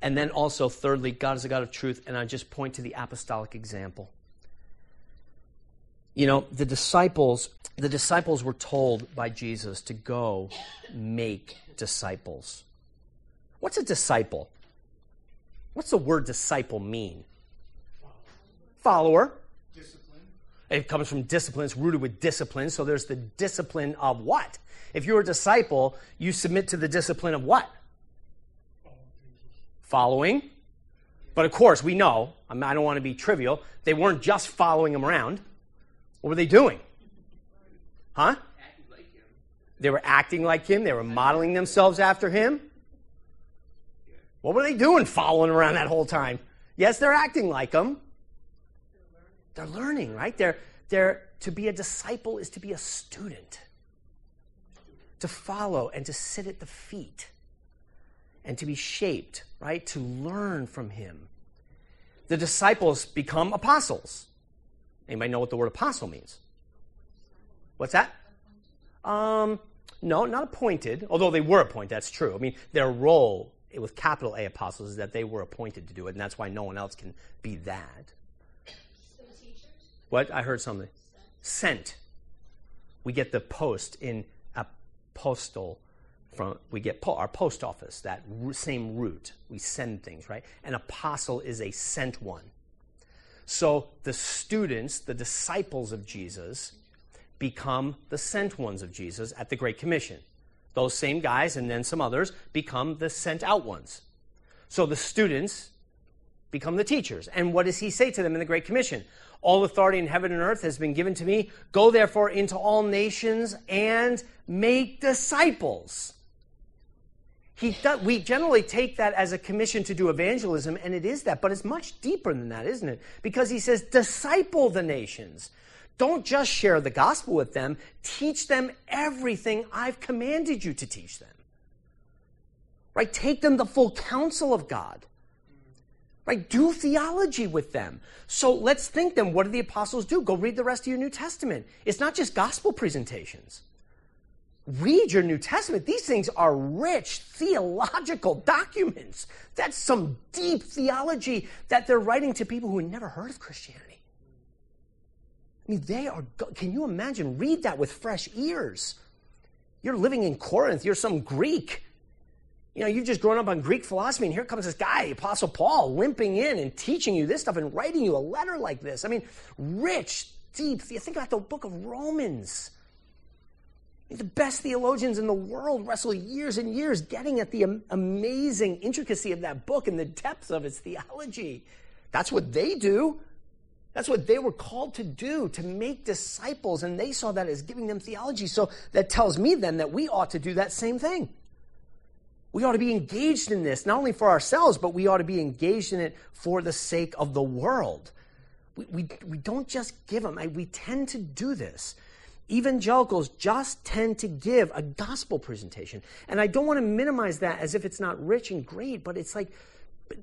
And then also, thirdly, God is a God of truth, and I just point to the apostolic example. You know, the disciples, the disciples were told by Jesus to go make disciples. What's a disciple? What's the word disciple mean? Follower. Discipline. It comes from discipline. It's rooted with discipline. So there's the discipline of what? If you're a disciple, you submit to the discipline of what? Following. But of course, we know, I don't want to be trivial, they weren't just following him around. What were they doing? Huh? They were acting like him. They were modeling themselves after him. What were they doing following around that whole time? Yes, they're acting like him. They're learning, right? They're, they're, to be a disciple is to be a student, to follow and to sit at the feet and to be shaped, right? To learn from him. The disciples become apostles. Anybody know what the word apostle means? What's that? Um, no, not appointed, although they were appointed, that's true. I mean, their role with capital A apostles is that they were appointed to do it, and that's why no one else can be that. What? I heard something. Sent. We get the post in a postal from we get po- our post office that same route we send things right an apostle is a sent one so the students, the disciples of Jesus, become the sent ones of Jesus at the Great Commission. Those same guys and then some others become the sent out ones. So the students become the teachers. And what does he say to them in the Great Commission? All authority in heaven and earth has been given to me. Go therefore into all nations and make disciples he we generally take that as a commission to do evangelism, and it is that, but it's much deeper than that, isn't it? Because he says, disciple the nations. Don't just share the gospel with them, teach them everything I've commanded you to teach them. Right? Take them the full counsel of God. Right? Do theology with them. So let's think then, what do the apostles do? Go read the rest of your New Testament. It's not just gospel presentations read your New Testament. These things are rich theological documents. That's some deep theology that they're writing to people who had never heard of Christianity. I mean, they are, can you imagine? Read that with fresh ears. You're living in Corinth, you're some Greek. You know, you've just grown up on Greek philosophy, and here comes this guy, Apostle Paul, limping in and teaching you this stuff and writing you a letter like this. I mean, rich, deep. Think about the book of Romans. The best theologians in the world wrestle years and years getting at the amazing intricacy of that book and the depth of its theology. That's what they do. That's what they were called to do, to make disciples, and they saw that as giving them theology. So that tells me then that we ought to do that same thing. We ought to be engaged in this, not only for ourselves, but we ought to be engaged in it for the sake of the world. We, we, we don't just give them, we tend to do this evangelicals just tend to give a gospel presentation. And I don't want to minimize that as if it's not rich and great, but it's like,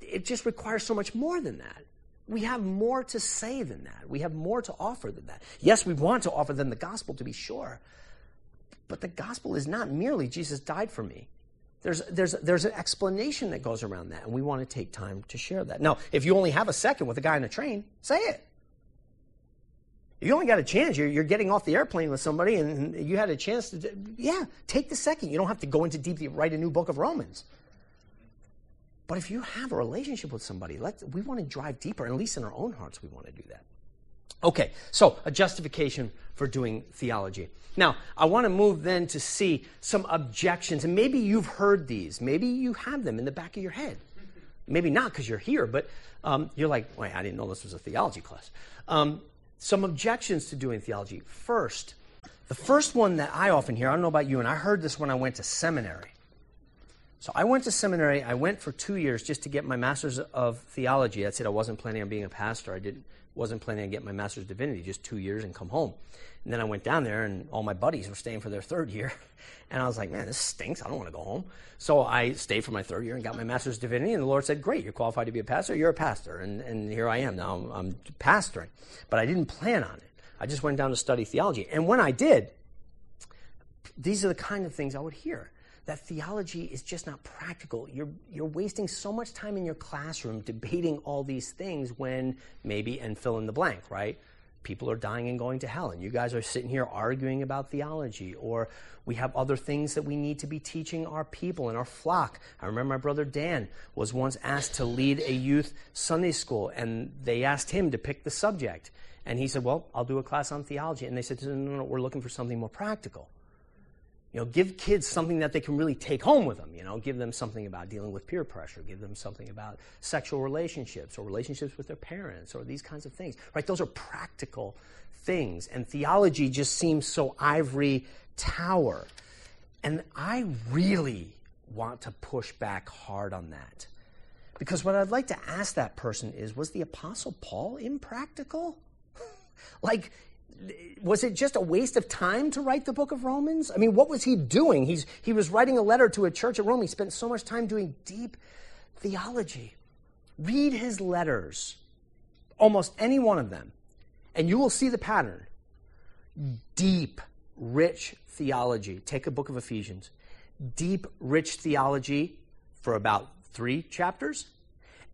it just requires so much more than that. We have more to say than that. We have more to offer than that. Yes, we want to offer than the gospel, to be sure. But the gospel is not merely Jesus died for me. There's, there's, there's an explanation that goes around that, and we want to take time to share that. Now, if you only have a second with a guy on a train, say it you only got a chance. You're, you're getting off the airplane with somebody and you had a chance to, yeah, take the second. You don't have to go into deep, write a new book of Romans. But if you have a relationship with somebody, let we want to drive deeper, at least in our own hearts, we want to do that. Okay, so a justification for doing theology. Now, I want to move then to see some objections, and maybe you've heard these. Maybe you have them in the back of your head. Maybe not because you're here, but um, you're like, wait, I didn't know this was a theology class. Um, some objections to doing theology. First, the first one that I often hear, I don't know about you, and I heard this when I went to seminary. So I went to seminary. I went for two years just to get my master's of theology. That's it. I wasn't planning on being a pastor. I didn't wasn't planning on getting my master's of divinity. Just two years and come home. And then I went down there, and all my buddies were staying for their third year. And I was like, man, this stinks. I don't want to go home. So I stayed for my third year and got my master's of divinity. And the Lord said, great, you're qualified to be a pastor. You're a pastor. And, and here I am now. I'm, I'm pastoring. But I didn't plan on it. I just went down to study theology. And when I did, these are the kind of things I would hear that theology is just not practical. You're, you're wasting so much time in your classroom debating all these things when maybe, and fill in the blank, right? people are dying and going to hell, and you guys are sitting here arguing about theology, or we have other things that we need to be teaching our people and our flock. I remember my brother Dan was once asked to lead a youth Sunday school, and they asked him to pick the subject. And he said, Well, I'll do a class on theology. And they said, No, no, no, we're looking for something more practical. You know, give kids something that they can really take home with them. You know, give them something about dealing with peer pressure. Give them something about sexual relationships or relationships with their parents or these kinds of things. Right? Those are practical things. And theology just seems so ivory tower. And I really want to push back hard on that. Because what I'd like to ask that person is was the Apostle Paul impractical? like, was it just a waste of time to write the book of Romans? I mean, what was he doing? He's, he was writing a letter to a church at Rome. He spent so much time doing deep theology. Read his letters, almost any one of them, and you will see the pattern. Deep, rich theology. Take a book of Ephesians. Deep, rich theology for about three chapters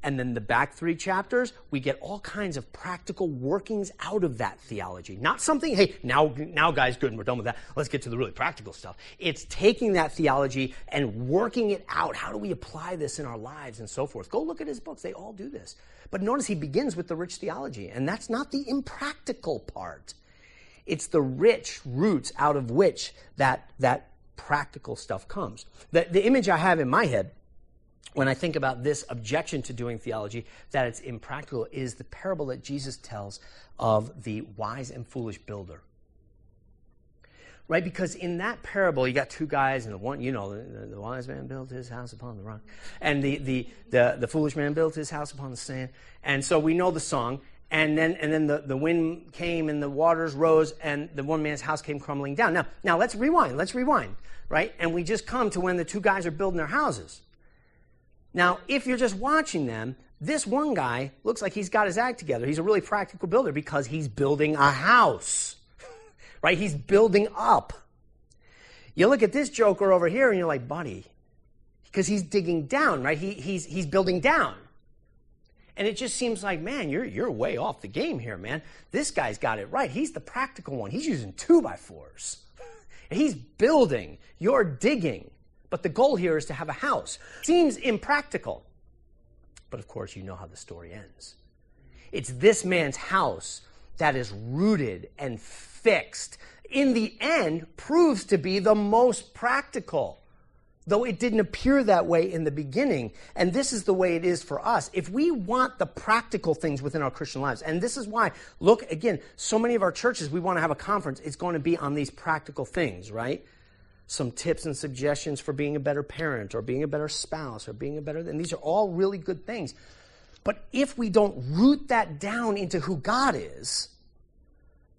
and then the back three chapters, we get all kinds of practical workings out of that theology. Not something, hey, now, now guys, good, and we're done with that. Let's get to the really practical stuff. It's taking that theology and working it out. How do we apply this in our lives and so forth? Go look at his books. They all do this. But notice he begins with the rich theology, and that's not the impractical part. It's the rich roots out of which that, that practical stuff comes. The, the image I have in my head when I think about this objection to doing theology, that it's impractical, is the parable that Jesus tells of the wise and foolish builder. Right? Because in that parable, you got two guys, and the one, you know, the, the wise man built his house upon the rock, and the, the, the, the foolish man built his house upon the sand. And so we know the song, and then and then the, the wind came and the waters rose and the one man's house came crumbling down. Now now let's rewind, let's rewind, right? And we just come to when the two guys are building their houses. Now, if you're just watching them, this one guy looks like he's got his act together. He's a really practical builder because he's building a house, right? He's building up. You look at this joker over here and you're like, buddy, because he's digging down, right? He, he's, he's building down. And it just seems like, man, you're, you're way off the game here, man. This guy's got it right. He's the practical one. He's using two by fours. He's building. You're digging. But the goal here is to have a house. Seems impractical. But of course, you know how the story ends. It's this man's house that is rooted and fixed. In the end, proves to be the most practical. Though it didn't appear that way in the beginning. And this is the way it is for us. If we want the practical things within our Christian lives, and this is why, look, again, so many of our churches, we want to have a conference, it's going to be on these practical things, right? Some tips and suggestions for being a better parent or being a better spouse or being a better, and these are all really good things. But if we don't root that down into who God is,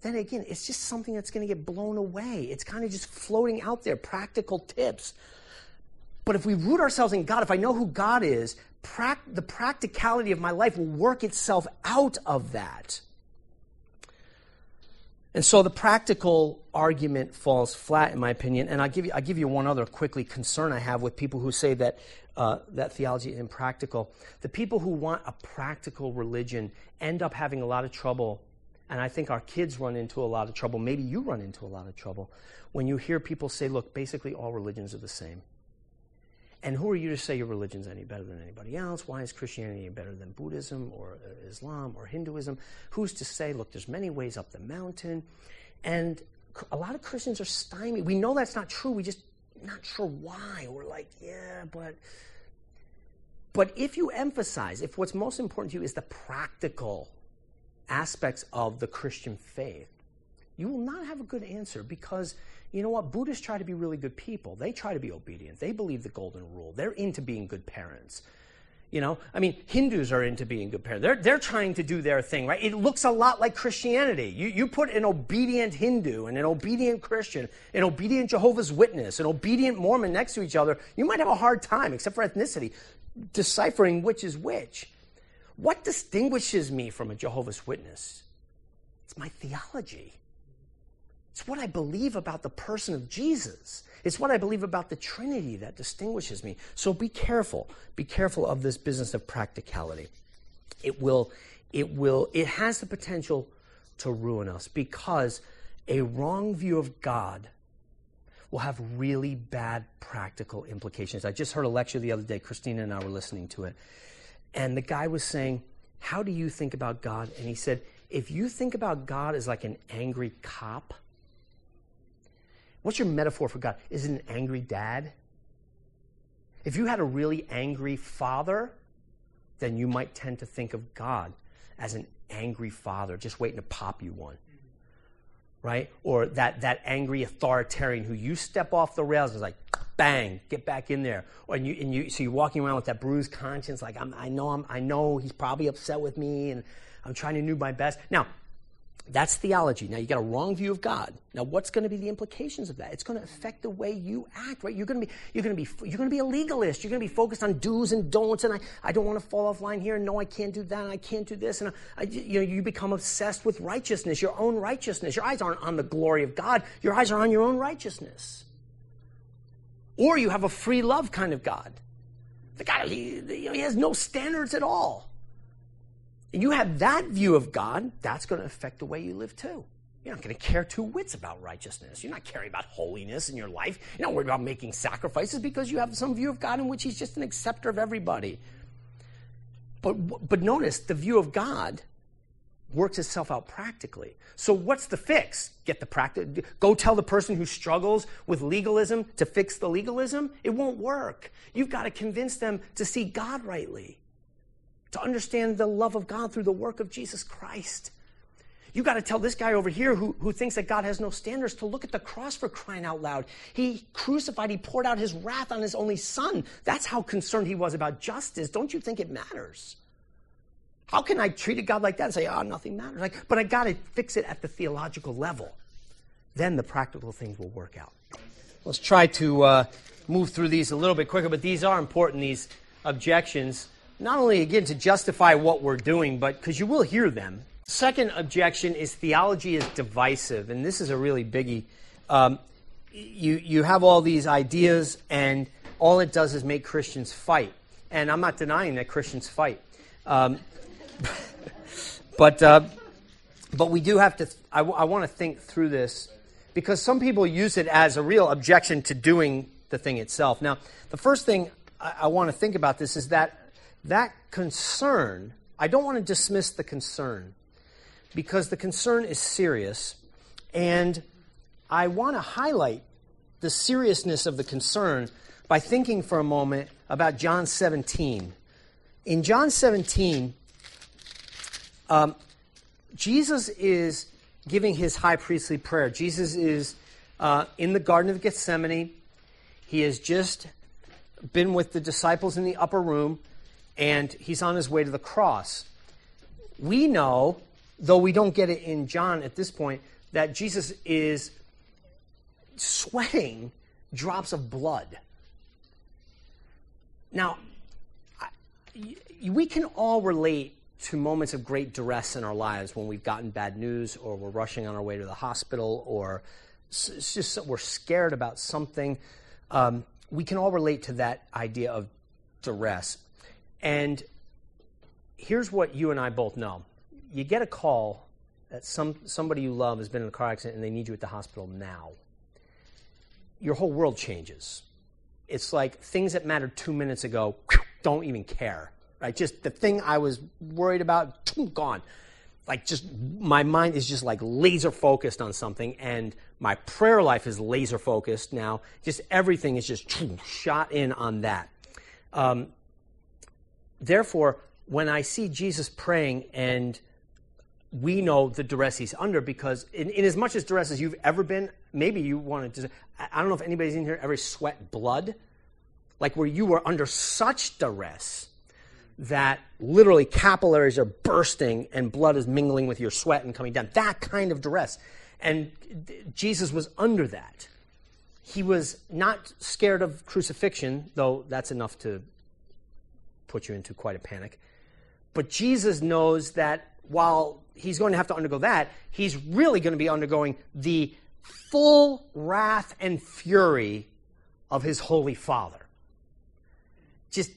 then again, it's just something that's going to get blown away. It's kind of just floating out there, practical tips. But if we root ourselves in God, if I know who God is, the practicality of my life will work itself out of that. And so the practical argument falls flat, in my opinion. And I'll give you, I'll give you one other quickly concern I have with people who say that, uh, that theology is impractical. The people who want a practical religion end up having a lot of trouble. And I think our kids run into a lot of trouble. Maybe you run into a lot of trouble when you hear people say, look, basically all religions are the same. And who are you to say your religion's any better than anybody else? Why is Christianity better than Buddhism or uh, Islam or Hinduism? Who's to say, look, there's many ways up the mountain? And a lot of Christians are stymied. We know that's not true. We just not sure why. We're like, yeah, but but if you emphasize, if what's most important to you is the practical aspects of the Christian faith, you will not have a good answer because you know what? Buddhists try to be really good people. They try to be obedient. They believe the golden rule. They're into being good parents. You know, I mean, Hindus are into being good parents. They're, they're trying to do their thing, right? It looks a lot like Christianity. You, you put an obedient Hindu and an obedient Christian, an obedient Jehovah's Witness, an obedient Mormon next to each other, you might have a hard time, except for ethnicity, deciphering which is which. What distinguishes me from a Jehovah's Witness? It's my theology. It's what I believe about the person of Jesus. It's what I believe about the Trinity that distinguishes me. So be careful. Be careful of this business of practicality. It will, it will, it has the potential to ruin us because a wrong view of God will have really bad practical implications. I just heard a lecture the other day. Christina and I were listening to it. And the guy was saying, How do you think about God? And he said, If you think about God as like an angry cop, what's your metaphor for God? Is it an angry dad? If you had a really angry father, then you might tend to think of God as an angry father just waiting to pop you one right? Or that, that angry authoritarian who you step off the rails is like, bang, get back in there. Or and you, and you, so you're walking around with that bruised conscience, like I'm, I know I'm, I know he's probably upset with me, and I'm trying to do my best. Now, that's theology. Now you got a wrong view of God. Now what's going to be the implications of that? It's going to affect the way you act, right? You're going to be you're going to be you're going to be a legalist. You're going to be focused on do's and don'ts, and I, I don't want to fall off line here. No, I can't do that. And I can't do this, and I, you know you become obsessed with righteousness, your own righteousness. Your eyes aren't on the glory of God. Your eyes are on your own righteousness. Or you have a free love kind of God. The God he, he has no standards at all you have that view of God, that's going to affect the way you live too. You're not going to care two whits about righteousness. You're not caring about holiness in your life. You're not worried about making sacrifices because you have some view of God in which He's just an acceptor of everybody. But, but notice the view of God works itself out practically. So what's the fix? Get the practice. Go tell the person who struggles with legalism to fix the legalism. It won't work. You've got to convince them to see God rightly to understand the love of God through the work of Jesus Christ. You got to tell this guy over here who, who thinks that God has no standards to look at the cross for crying out loud. He crucified, he poured out his wrath on his only son. That's how concerned he was about justice. Don't you think it matters? How can I treat a God like that and say, oh, nothing matters? Like, but I got to fix it at the theological level. Then the practical things will work out. Let's try to uh, move through these a little bit quicker, but these are important, these objections not only again to justify what we're doing, but because you will hear them. Second objection is theology is divisive, and this is a really biggie. Um, you you have all these ideas, and all it does is make Christians fight. And I'm not denying that Christians fight, um, but uh, but we do have to. Th- I, w- I want to think through this because some people use it as a real objection to doing the thing itself. Now, the first thing I, I want to think about this is that that concern, I don't want to dismiss the concern because the concern is serious, and I want to highlight the seriousness of the concern by thinking for a moment about John 17. In John 17, um, Jesus is giving his high priestly prayer. Jesus is uh, in the Garden of Gethsemane. He has just been with the disciples in the upper room and he's on his way to the cross. We know, though we don't get it in John at this point, that Jesus is sweating drops of blood. Now, we can all relate to moments of great duress in our lives when we've gotten bad news or we're rushing on our way to the hospital or it's just we're scared about something. Um, we can all relate to that idea of duress. And here's what you and I both know you get a call that some, somebody you love has been in a car accident and they need you at the hospital now. Your whole world changes. It's like things that mattered two minutes ago don't even care. Right? Just the thing I was worried about, gone. Like just my mind is just like laser focused on something, and my prayer life is laser focused now. Just everything is just shot in on that. Um, therefore, when I see Jesus praying and we know the duress he's under because in, in, as much as duress as you've ever been, maybe you wanted to, I don't know if anybody's in here ever sweat blood, like where you were under such duress that literally capillaries are bursting and blood is mingling with your sweat and coming down. That kind of duress. And Jesus was under that. He was not scared of crucifixion, though that's enough to put you into quite a panic. But Jesus knows that while he's going to have to undergo that, he's really going to be undergoing the full wrath and fury of his holy Father. Just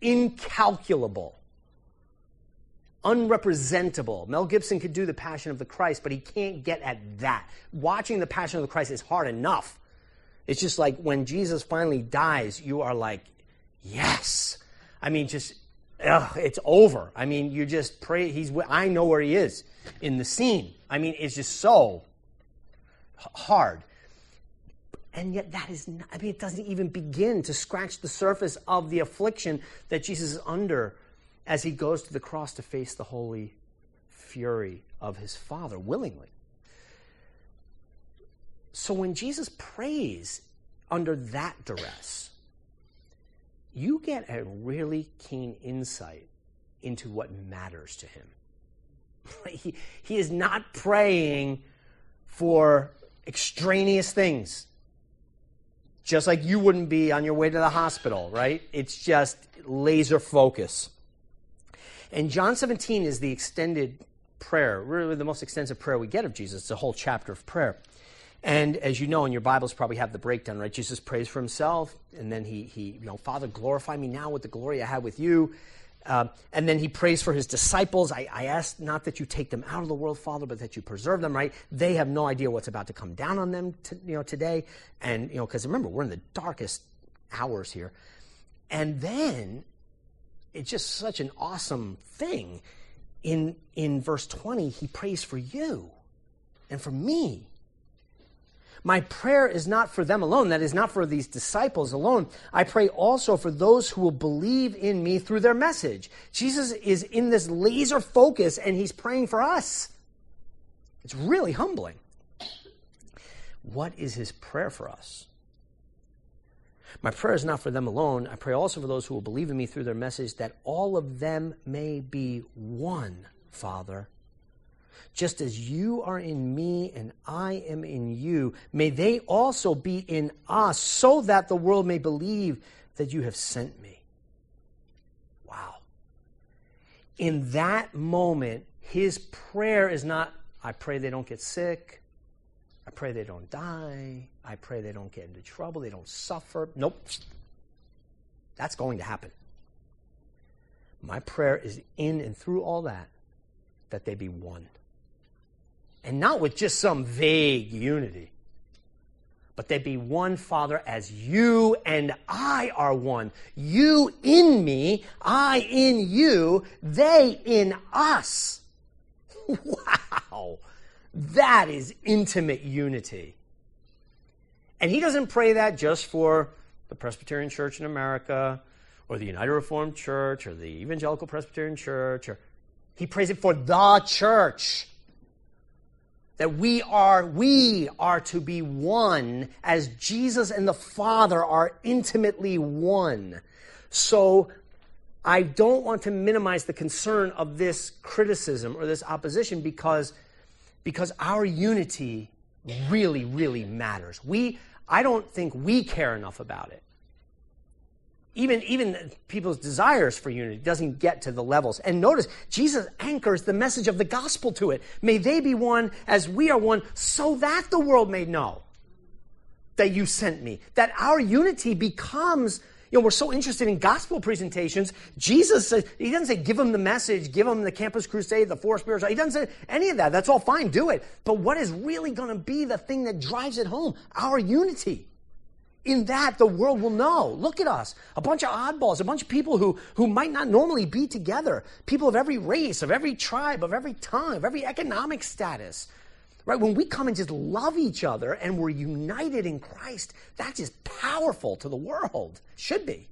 incalculable. unrepresentable. Mel Gibson could do the Passion of the Christ, but he can't get at that. Watching the Passion of the Christ is hard enough. It's just like when Jesus finally dies, you are like, yes. I mean, just, ugh, it's over. I mean, you just pray. He's, I know where he is in the scene. I mean, it's just so hard. And yet, that is not, I mean, it doesn't even begin to scratch the surface of the affliction that Jesus is under as he goes to the cross to face the holy fury of his Father willingly. So when Jesus prays under that duress, you get a really keen insight into what matters to him. he, he is not praying for extraneous things. Just like you wouldn't be on your way to the hospital, right? It's just laser focus. And John 17 is the extended prayer, really the most extensive prayer we get of Jesus. It's a whole chapter of prayer. And as you know, in your Bibles probably have the breakdown, right? Jesus prays for himself, and then he, he you know, Father, glorify me now with the glory I had with you. Uh, and then he prays for his disciples. I, I ask not that you take them out of the world, Father, but that you preserve them, right? They have no idea what's about to come down on them, to, you know, today. And, you know, because remember, we're in the darkest hours here. And then it's just such an awesome thing. In, in verse 20, he prays for you and for me. My prayer is not for them alone, that is not for these disciples alone. I pray also for those who will believe in me through their message. Jesus is in this laser focus and he's praying for us. It's really humbling. What is his prayer for us? My prayer is not for them alone. I pray also for those who will believe in me through their message, that all of them may be one, Father. Just as you are in me and I am in you, may they also be in us, so that the world may believe that you have sent me. Wow. In that moment, his prayer is not, I pray they don't get sick. I pray they don't die. I pray they don't get into trouble. They don't suffer. Nope. That's going to happen. My prayer is in and through all that, that they be one. And not with just some vague unity, but they be one, Father, as you and I are one. You in me, I in you, they in us. Wow. That is intimate unity. And he doesn't pray that just for the Presbyterian Church in America or the United Reformed Church or the Evangelical Presbyterian Church or he prays it for the church. That we are we are to be one as Jesus and the Father are intimately one. So I don't want to minimize the concern of this criticism or this opposition because because our unity really, really matters. We, I don't think we care enough about it. Even, even people's desires for unity doesn't get to the levels. And notice, Jesus anchors the message of the gospel to it. May they be one as we are one, so that the world may know that you sent me. That our unity becomes you know, we're so interested in gospel presentations. Jesus says, he doesn't say give them the message, give them the campus crusade, the four spirits. He doesn't say any of that. That's all fine, do it. But what is really going to be the thing that drives it home? Our unity. In that, the world will know. Look at us. A bunch of oddballs, a bunch of people who, who might not normally be together. People of every race, of every tribe, of every tongue, of every economic status. Right? When we come and just love each other and we're united in Christ, that's just powerful to the world. Should be.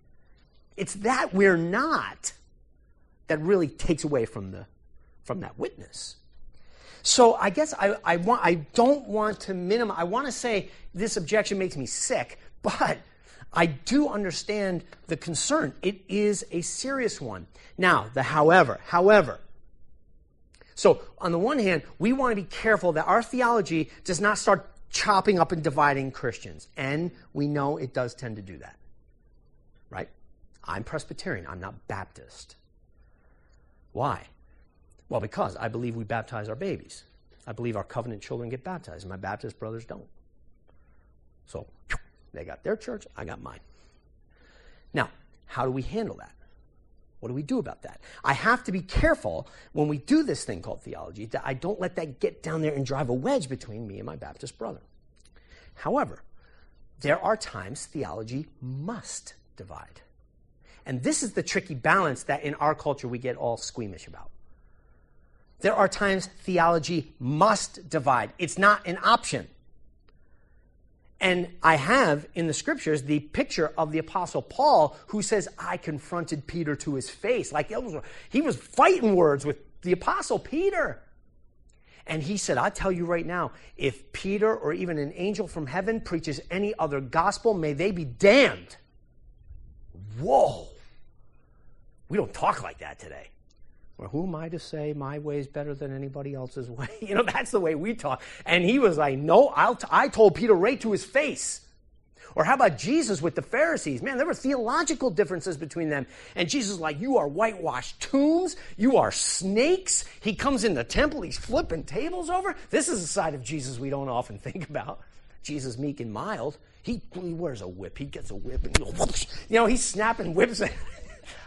It's that we're not that really takes away from the from that witness. So I guess I, I want I don't want to minimize I want to say this objection makes me sick, but I do understand the concern. It is a serious one. Now, the however, however, so, on the one hand, we want to be careful that our theology does not start chopping up and dividing Christians. And we know it does tend to do that. Right? I'm Presbyterian, I'm not Baptist. Why? Well, because I believe we baptize our babies. I believe our covenant children get baptized, and my Baptist brothers don't. So, they got their church, I got mine. Now, how do we handle that? What do we do about that? I have to be careful when we do this thing called theology that I don't let that get down there and drive a wedge between me and my Baptist brother. However, there are times theology must divide. And this is the tricky balance that in our culture we get all squeamish about. There are times theology must divide, it's not an option. And I have in the scriptures the picture of the apostle Paul who says, I confronted Peter to his face. Like he was fighting words with the apostle Peter. And he said, I tell you right now, if Peter or even an angel from heaven preaches any other gospel, may they be damned. Whoa. We don't talk like that today. Well, who am I to say my way is better than anybody else's way? You know, that's the way we talk. And he was like, no, t- I told Peter right to his face. Or how about Jesus with the Pharisees? Man, there were theological differences between them. And Jesus is like, you are whitewashed tombs. You are snakes. He comes in the temple. He's flipping tables over. This is a side of Jesus we don't often think about. Jesus meek and mild. He, he wears a whip. He gets a whip and, you know, he's snapping whips.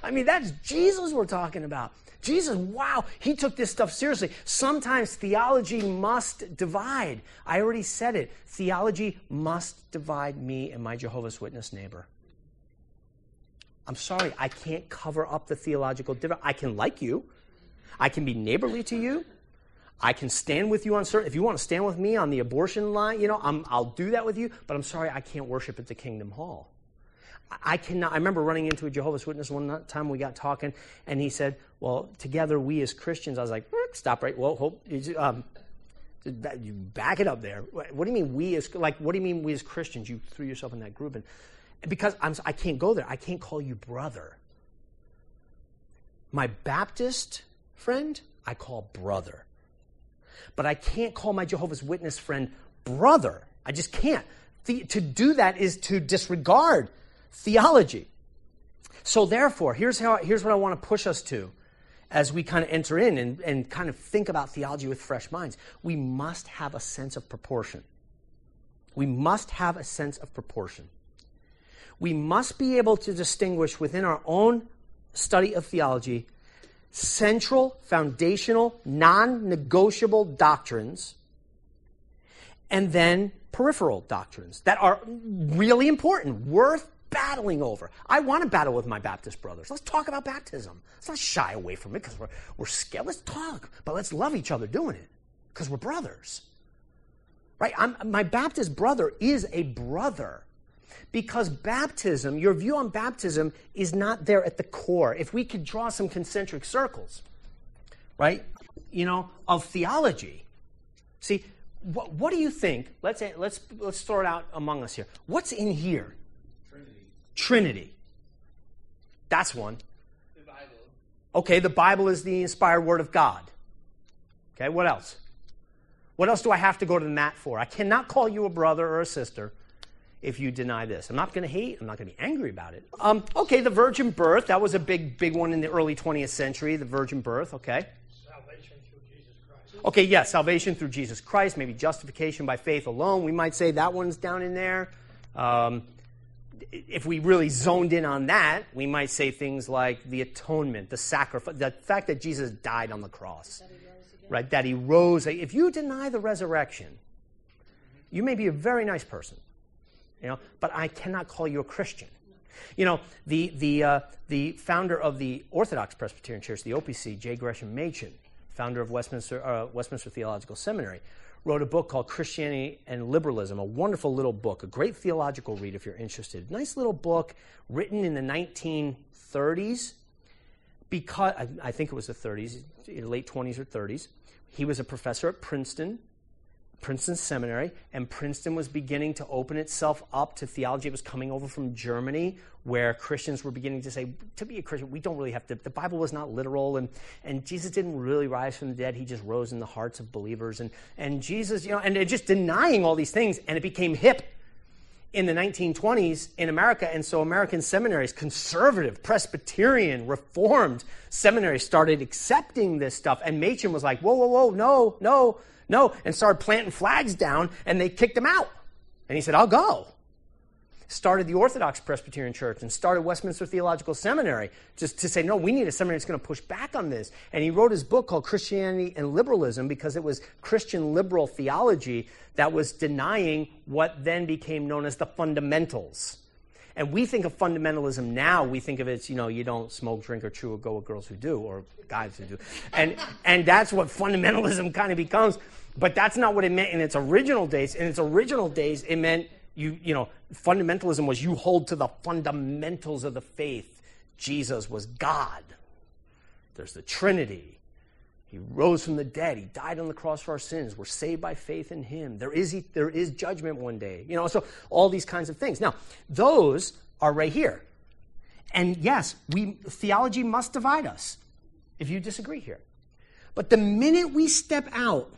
I mean, that's Jesus we're talking about. Jesus, wow, he took this stuff seriously. Sometimes theology must divide. I already said it. Theology must divide me and my Jehovah's Witness neighbor. I'm sorry, I can't cover up the theological difference. I can like you, I can be neighborly to you. I can stand with you on certain. If you want to stand with me on the abortion line, you know, i will do that with you. But I'm sorry, I can't worship at the Kingdom Hall. I cannot. I remember running into a Jehovah's Witness one time. We got talking, and he said, "Well, together we as Christians." I was like, "Stop right. Well, hope um, you back it up there. What do you mean we as like? What do you mean we as Christians? You threw yourself in that group, and because I'm, I can't go there. I can't call you brother. My Baptist friend, I call brother, but I can't call my Jehovah's Witness friend brother. I just can't. The, to do that is to disregard theology. So, therefore, here's, how, here's what I want to push us to as we kind of enter in and, and kind of think about theology with fresh minds. We must have a sense of proportion. We must have a sense of proportion. We must be able to distinguish within our own study of theology central, foundational, non negotiable doctrines, and then peripheral doctrines that are really important, worth battling over. I want to battle with my Baptist brothers. Let's talk about baptism. Let's not shy away from it because we're, we're scared. Let's talk, but let's love each other doing it because we're brothers. Right? I'm, my Baptist brother is a brother because baptism, your view on baptism, is not there at the core. If we could draw some concentric circles, right, you know, of theology. See, what, what do you think? Let's, let's, let's throw it out among us here. What's in here? Trinity. That's one. The Bible. Okay, the Bible is the inspired word of God. Okay, what else? What else do I have to go to the mat for? I cannot call you a brother or a sister if you deny this. I'm not going to hate. I'm not going to be angry about it. Um, okay, the virgin birth. That was a big, big one in the early 20th century. The virgin birth. Okay. Salvation through Jesus Christ. Okay, yes, yeah, salvation through Jesus Christ. Maybe justification by faith alone. We might say that one's down in there. Um, if we really zoned in on that, we might say things like the atonement, the sacrifice, the fact that Jesus died on the cross, that right? That he rose. If you deny the resurrection, you may be a very nice person, you know, but I cannot call you a Christian. You know, the, the, uh, the founder of the Orthodox Presbyterian Church, the OPC, J. Gresham Machen, founder of Westminster, uh, Westminster Theological Seminary, wrote a book called Christianity and Liberalism, a wonderful little book, a great theological read if you're interested. Nice little book written in the 1930s, because I, I think it was the 30s, late 20s or 30s. He was a professor at Princeton Princeton Seminary, and Princeton was beginning to open itself up to theology. It was coming over from Germany, where Christians were beginning to say, to be a Christian, we don't really have to, the Bible was not literal, and, and Jesus didn't really rise from the dead. He just rose in the hearts of believers. And, and Jesus, you know, and just denying all these things, and it became hip in the 1920s in America. And so American seminaries, conservative, Presbyterian, Reformed seminaries started accepting this stuff. And Machen was like, whoa, whoa, whoa, no, no no, and started planting flags down, and they kicked him out. And he said, I'll go. Started the Orthodox Presbyterian Church and started Westminster Theological Seminary just to say, no, we need a seminary that's going to push back on this. And he wrote his book called Christianity and Liberalism because it was Christian liberal theology that was denying what then became known as the fundamentals. And we think of fundamentalism now, we think of it as, you know, you don't smoke, drink, or chew, or go with girls who do, or guys who do. And, and that's what fundamentalism kind of becomes. But that's not what it meant in its original days. In its original days, it meant you, you know, fundamentalism was you hold to the fundamentals of the faith. Jesus was God. There's the Trinity. He rose from the dead. He died on the cross for our sins. We're saved by faith in him. There is, there is judgment one day. You know, so all these kinds of things. Now, those are right here. And yes, we, theology must divide us if you disagree here. But the minute we step out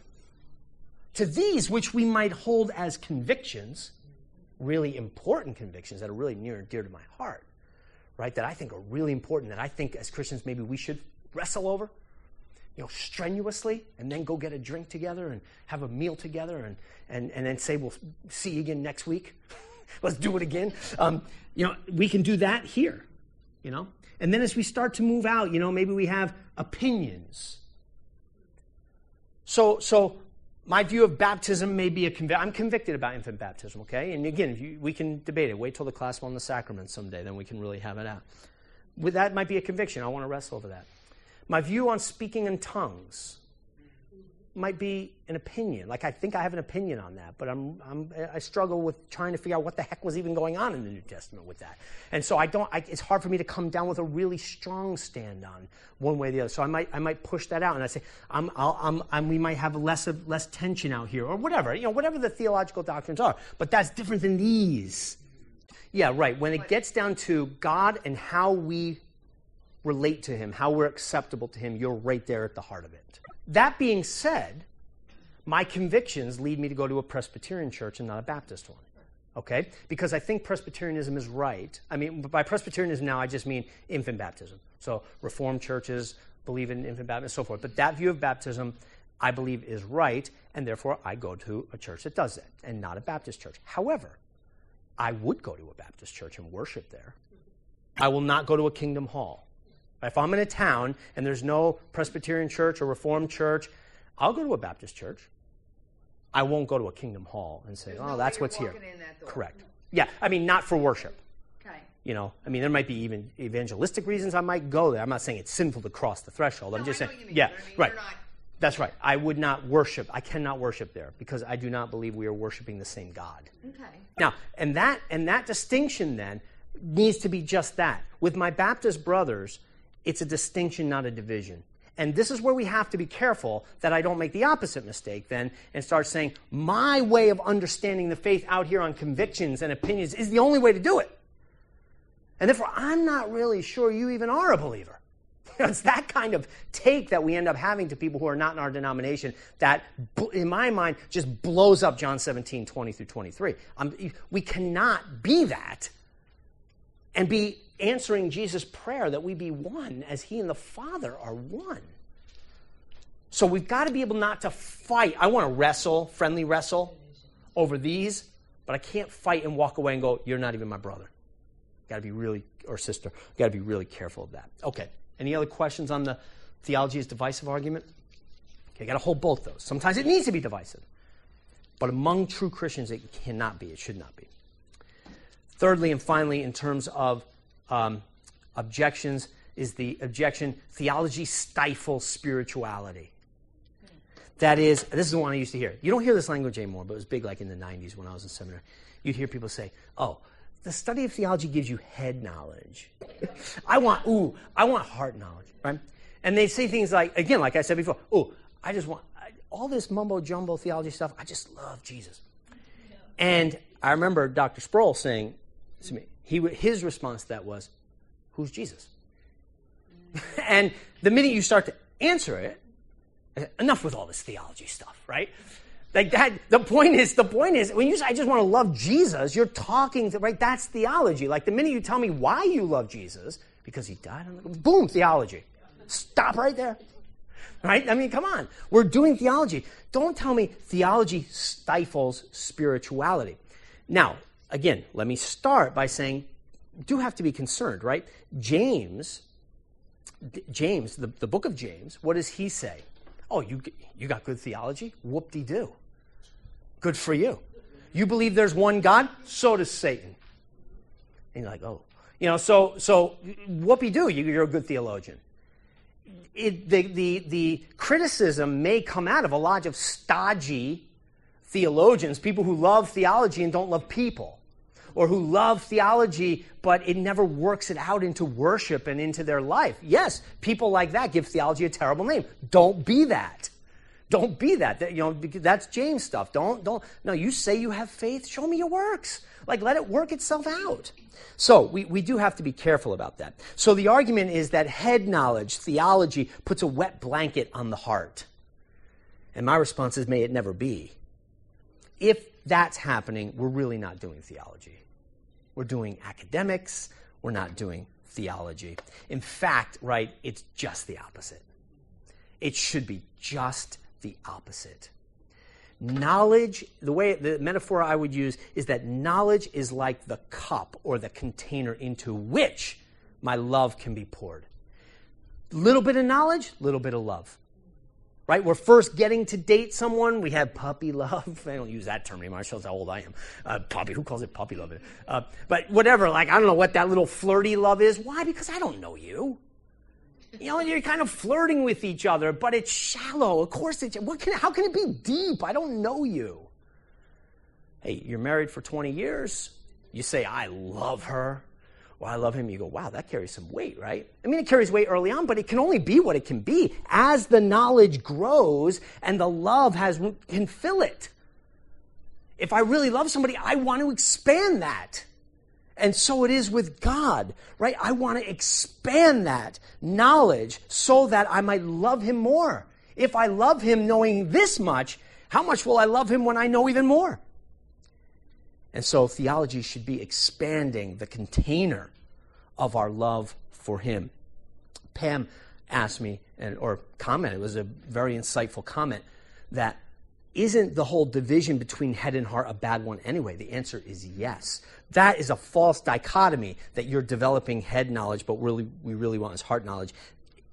to these, which we might hold as convictions, really important convictions that are really near and dear to my heart, right? That I think are really important, that I think as Christians maybe we should wrestle over, you know, strenuously, and then go get a drink together and have a meal together and, and, and then say, we'll see you again next week. Let's do it again. Um, you know, we can do that here, you know? And then as we start to move out, you know, maybe we have opinions. So, so my view of baptism may be a conviction. I'm convicted about infant baptism, okay? And again, you, we can debate it. Wait till the class on the sacraments someday, then we can really have it out. With that might be a conviction. I want to wrestle over that. My view on speaking in tongues might be an opinion. Like I think I have an opinion on that, but I'm, I'm I struggle with trying to figure out what the heck was even going on in the New Testament with that. And so I don't. I, it's hard for me to come down with a really strong stand on one way or the other. So I might I might push that out and I say I'm, I'm, I'm we might have less of less tension out here or whatever you know whatever the theological doctrines are. But that's different than these. Yeah, right. When it gets down to God and how we relate to Him, how we're acceptable to Him, you're right there at the heart of it. That being said, my convictions lead me to go to a Presbyterian church and not a Baptist one. Okay? Because I think Presbyterianism is right. I mean, by Presbyterianism now, I just mean infant baptism. So, Reformed churches believe in infant baptism and so forth. But that view of baptism, I believe, is right, and therefore I go to a church that does that and not a Baptist church. However, I would go to a Baptist church and worship there. I will not go to a kingdom hall. If I'm in a town and there's no Presbyterian church or Reformed church, I'll go to a Baptist church. I won't go to a Kingdom Hall and say, There's "Oh, no that's what's here." walking in that door. Correct. Yeah, I mean, not for worship. Okay. You know, I mean, there might be even evangelistic reasons I might go there. I'm not saying it's sinful to cross the threshold. I'm just saying, what you mean, yeah, I mean, right. you're not- That's right. I would not worship. I cannot worship there because I do not believe we are worshiping the same God. Okay. Now, and that and that distinction then needs to be just that. With my Baptist brothers, it's a distinction, not a division. And this is where we have to be careful that I don't make the opposite mistake then and start saying my way of understanding the faith out here on convictions and opinions is the only way to do it. And therefore, I'm not really sure you even are a believer. It's that kind of take that we end up having to people who are not in our denomination that, in my mind, just blows up John 17, 20 through 23. Um, we cannot be that and be answering Jesus' prayer that we be one as he and the Father are one. So we've got to be able not to fight. I want to wrestle, friendly wrestle over these, but I can't fight and walk away and go, You're not even my brother. Got to be really, or sister, got to be really careful of that. Okay. Any other questions on the theology is divisive argument? Okay, got to hold both those. Sometimes it needs to be divisive, but among true Christians, it cannot be. It should not be. Thirdly, and finally, in terms of um, objections, is the objection theology stifles spirituality. That is, this is the one I used to hear. You don't hear this language anymore, but it was big like in the 90s when I was in seminary. You'd hear people say, oh, the study of theology gives you head knowledge. I want, ooh, I want heart knowledge, right? And they say things like, again, like I said before, ooh, I just want, I, all this mumbo jumbo theology stuff, I just love Jesus. And I remember Dr. Sproul saying me, he, his response to that was, who's Jesus? and the minute you start to answer it, enough with all this theology stuff, right? Like that, the point is, the point is, when you say, I just want to love Jesus, you're talking, to, right? That's theology. Like the minute you tell me why you love Jesus, because he died boom, theology. Stop right there. Right? I mean, come on. We're doing theology. Don't tell me theology stifles spirituality. Now, again, let me start by saying, do have to be concerned, right? James, James, the, the book of James, what does he say? Oh, you, you got good theology? Whoop de doo. Good for you. You believe there's one God? So does Satan. And you're like, oh. You know, so, so whoopie doo, you're a good theologian. It, the, the, the criticism may come out of a lot of stodgy theologians, people who love theology and don't love people, or who love theology, but it never works it out into worship and into their life. Yes, people like that give theology a terrible name. Don't be that. Don't be that. that. You know, that's James stuff. Don't, don't. No, you say you have faith. Show me your works. Like, let it work itself out. So, we, we do have to be careful about that. So, the argument is that head knowledge, theology, puts a wet blanket on the heart. And my response is, may it never be. If that's happening, we're really not doing theology. We're doing academics. We're not doing theology. In fact, right, it's just the opposite. It should be just the opposite. Knowledge, the way the metaphor I would use is that knowledge is like the cup or the container into which my love can be poured. Little bit of knowledge, little bit of love. Right? We're first getting to date someone. We have puppy love. I don't use that term anymore. It shows how old I am. Uh, puppy. Who calls it puppy love? Uh, but whatever. Like I don't know what that little flirty love is. Why? Because I don't know you. You know, you're kind of flirting with each other, but it's shallow. Of course, it's, what can, how can it be deep? I don't know you. Hey, you're married for 20 years. You say, I love her. Well, I love him. You go, wow, that carries some weight, right? I mean, it carries weight early on, but it can only be what it can be as the knowledge grows and the love has can fill it. If I really love somebody, I want to expand that. And so it is with God, right? I want to expand that knowledge so that I might love Him more. If I love Him knowing this much, how much will I love Him when I know even more? And so theology should be expanding the container of our love for Him. Pam asked me, and, or commented, it was a very insightful comment, that isn't the whole division between head and heart a bad one anyway? The answer is yes. That is a false dichotomy that you're developing head knowledge, but really we really want is heart knowledge.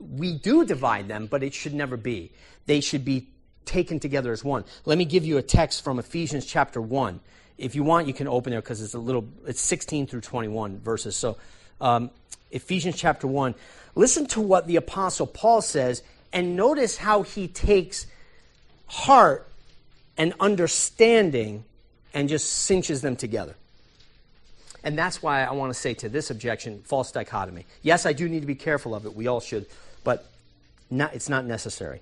We do divide them, but it should never be. They should be taken together as one. Let me give you a text from Ephesians chapter 1. If you want, you can open it because it's a little, it's 16 through 21 verses. So, um, Ephesians chapter 1. Listen to what the Apostle Paul says, and notice how he takes heart and understanding and just cinches them together. And that's why I want to say to this objection false dichotomy. Yes, I do need to be careful of it. We all should. But not, it's not necessary.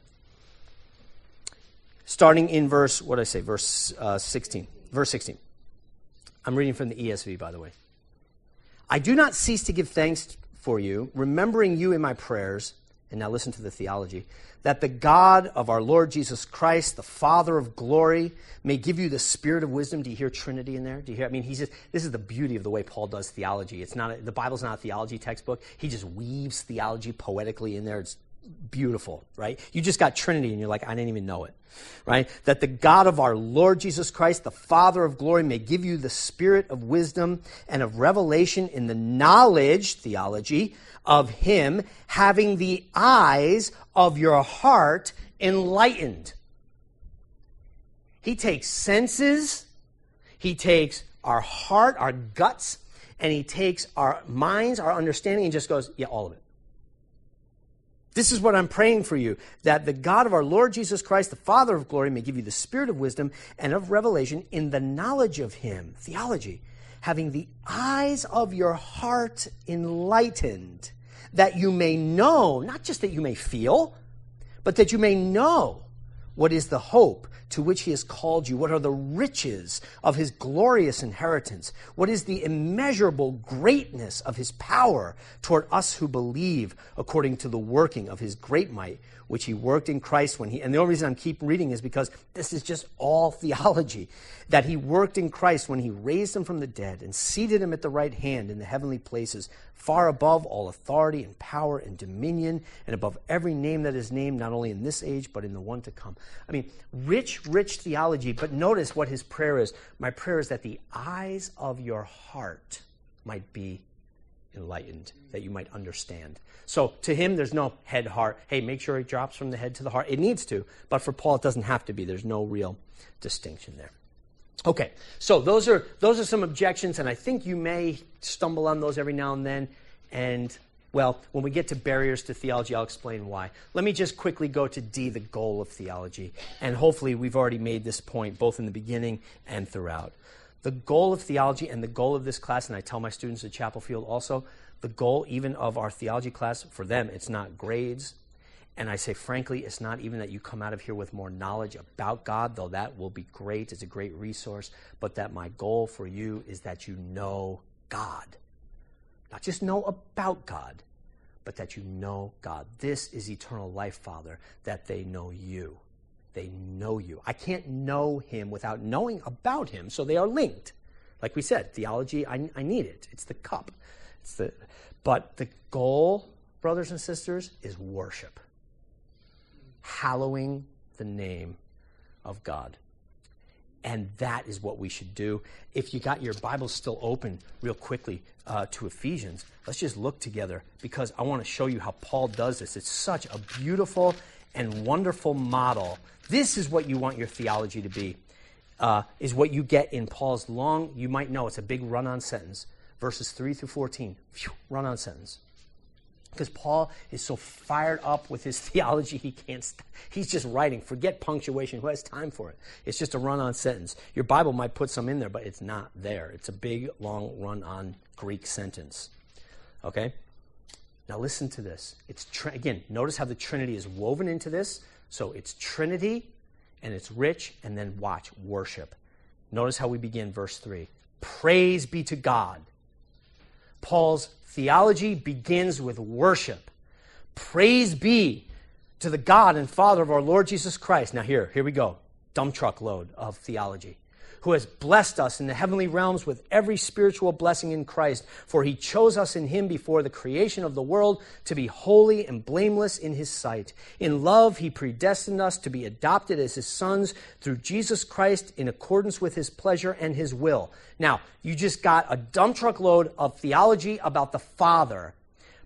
Starting in verse, what did I say? Verse uh, 16. Verse 16. I'm reading from the ESV, by the way. I do not cease to give thanks for you, remembering you in my prayers. And now listen to the theology that the God of our Lord Jesus Christ, the Father of glory, may give you the spirit of wisdom. Do you hear Trinity in there? Do you hear? I mean, he's just, this is the beauty of the way Paul does theology. It's not, a, the Bible's not a theology textbook. He just weaves theology poetically in there. It's beautiful, right? You just got Trinity and you're like, I didn't even know it, right? That the God of our Lord Jesus Christ, the Father of glory, may give you the spirit of wisdom and of revelation in the knowledge, theology, of Him, having the eyes of your heart enlightened. He takes senses, He takes our heart, our guts, and He takes our minds, our understanding, and just goes, yeah, all of it. This is what I'm praying for you that the God of our Lord Jesus Christ, the Father of glory, may give you the spirit of wisdom and of revelation in the knowledge of Him, theology, having the eyes of your heart enlightened that you may know, not just that you may feel, but that you may know what is the hope to which he has called you? What are the riches of his glorious inheritance? What is the immeasurable greatness of his power toward us who believe according to the working of his great might, which he worked in Christ when he, and the only reason I'm keep reading is because this is just all theology, that he worked in Christ when he raised him from the dead and seated him at the right hand in the heavenly places, far above all authority and power and dominion, and above every name that is named, not only in this age, but in the one to come. I mean, rich rich, theology. But notice what his prayer is. My prayer is that the eyes of your heart might be enlightened, that you might understand. So to him, there's no head heart. Hey, make sure it drops from the head to the heart. It needs to, but for Paul, it doesn't have to be. There's no real distinction there. Okay, so those are those are some objections, and I think you may stumble on those every now and then. And well, when we get to barriers to theology, I'll explain why. Let me just quickly go to D, the goal of theology, and hopefully we've already made this point both in the beginning and throughout. The goal of theology and the goal of this class, and I tell my students at Chapel Field also, the goal even of our theology class for them, it's not grades. And I say, frankly, it's not even that you come out of here with more knowledge about God, though that will be great. It's a great resource. But that my goal for you is that you know God. Not just know about God, but that you know God. This is eternal life, Father, that they know you they know you. I can't know him without knowing about him, so they are linked. Like we said, theology, I, I need it. It's the cup. It's the, but the goal, brothers and sisters, is worship. Hallowing the name of God. And that is what we should do. If you got your Bible still open, real quickly uh, to Ephesians, let's just look together because I want to show you how Paul does this. It's such a beautiful and wonderful model this is what you want your theology to be, uh, is what you get in Paul's long, you might know it's a big run on sentence, verses 3 through 14. run on sentence. Because Paul is so fired up with his theology, he can't. St- he's just writing. Forget punctuation. Who has time for it? It's just a run on sentence. Your Bible might put some in there, but it's not there. It's a big, long run on Greek sentence. Okay? Now listen to this. It's tr- again, notice how the Trinity is woven into this. So it's Trinity and it's rich, and then watch, worship. Notice how we begin verse 3. Praise be to God. Paul's theology begins with worship. Praise be to the God and Father of our Lord Jesus Christ. Now, here, here we go. Dump truck load of theology who has blessed us in the heavenly realms with every spiritual blessing in Christ. For he chose us in him before the creation of the world to be holy and blameless in his sight. In love, he predestined us to be adopted as his sons through Jesus Christ in accordance with his pleasure and his will. Now, you just got a dump truck load of theology about the Father.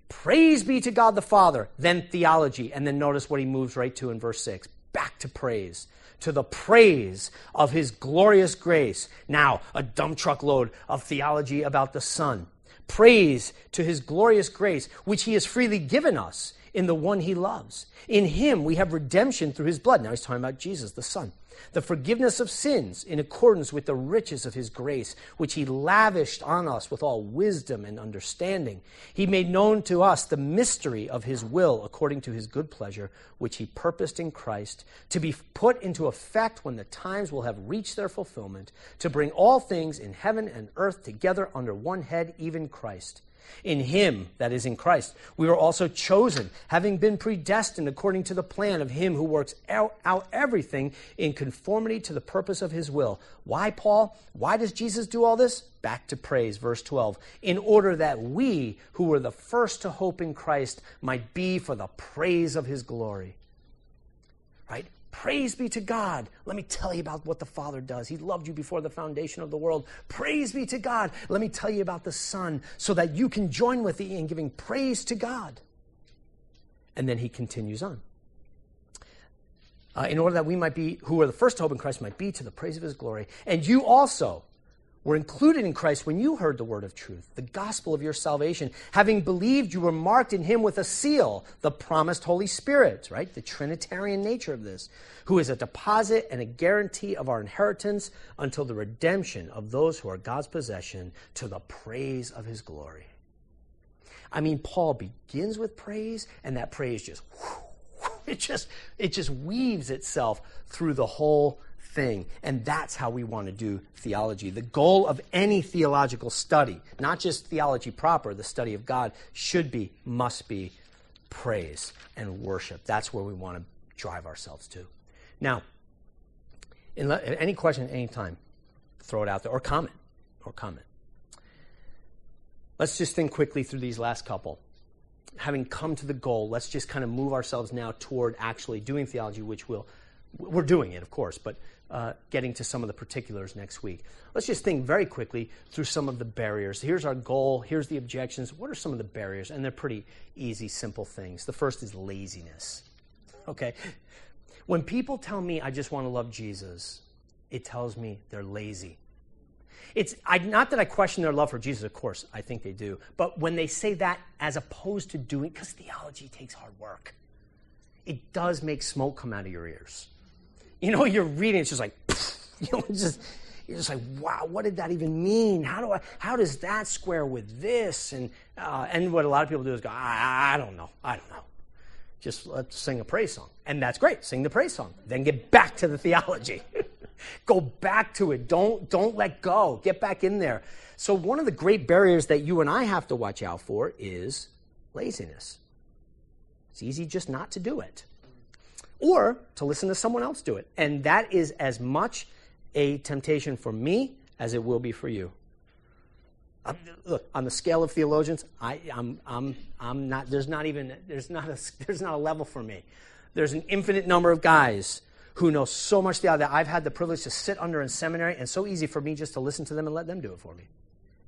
Praise be to God the Father, then theology, and then notice what he moves right to in verse 6. Back to praise to the praise of his glorious grace. Now, a dump truck load of theology about the Son. Praise to his glorious grace, which he has freely given us in the one he loves. In him we have redemption through his blood. Now he's talking about Jesus, the Son the forgiveness of sins in accordance with the riches of his grace, which he lavished on us with all wisdom and understanding. He made known to us the mystery of his will according to his good pleasure, which he purposed in Christ, to be put into effect when the times will have reached their fulfillment, to bring all things in heaven and earth together under one head, even Christ in him, that is in Christ, we were also chosen, having been predestined according to the plan of him who works out, out, everything in conformity to the purpose of his will. Why, Paul? Why does Jesus do all this? Back to praise, verse 12. In order that we, who were the first to hope in Christ, might be for the praise of his glory. Right? Praise be to God. Let me tell you about what the Father does. He loved you before the foundation of the world. Praise be to God. Let me tell you about the Son so that you can join with me in giving praise to God. And then he continues on. Uh, in order that we might be, who are the first to hope in Christ, might be to the praise of his glory. And you also, were included in Christ when you heard the word of truth, the gospel of your salvation. Having believed, you were marked in him with a seal, the promised Holy Spirit, right? The Trinitarian nature of this, who is a deposit and a guarantee of our inheritance until the redemption of those who are God's possession to the praise of his glory. I mean, Paul begins with praise, and that praise just, it just, it just weaves itself through the whole thing. And that's how we want to do theology. The goal of any theological study, not just theology proper, the study of God, should be, must be praise and worship. That's where we want to drive ourselves to. Now, in any question at any time, throw it out there or comment or comment. Let's just think quickly through these last couple. Having come to the goal, let's just kind of move ourselves now toward actually doing theology, which will We're doing it, of course, but uh, getting to some of the particulars next week. Let's just think very quickly through some of the barriers. Here's our goal, here's the objections. What are some of the barriers? And they're pretty easy, simple things. The first is laziness. Okay? When people tell me I just want to love Jesus, it tells me they're lazy. It's I, not that I question their love for Jesus, of course, I think they do. But when they say that as opposed to doing, because theology takes hard work, it does make smoke come out of your ears. You know, you're reading, it's just like, you know, just, you're just like, wow, what did that even mean? How do I, how does that square with this? And, uh, and what a lot of people do is go, I, I don't know, I don't know. Just let's sing a praise song. And that's great. Sing the praise song. Then get back to the theology. go back to it. Don't, don't let go. Get back in there. So one of the great barriers that you and I have to watch out for is laziness. It's easy just not to do it or to listen to someone else do it. And that is as much a temptation for me as it will be for you. I'm, look, on the scale of theologians, I, I'm, I'm, I'm not, there's not even, there's not, a, there's not a level for me. There's an infinite number of guys who know so much theology that I've had the privilege to sit under in seminary, and so easy for me just to listen to them and let them do it for me.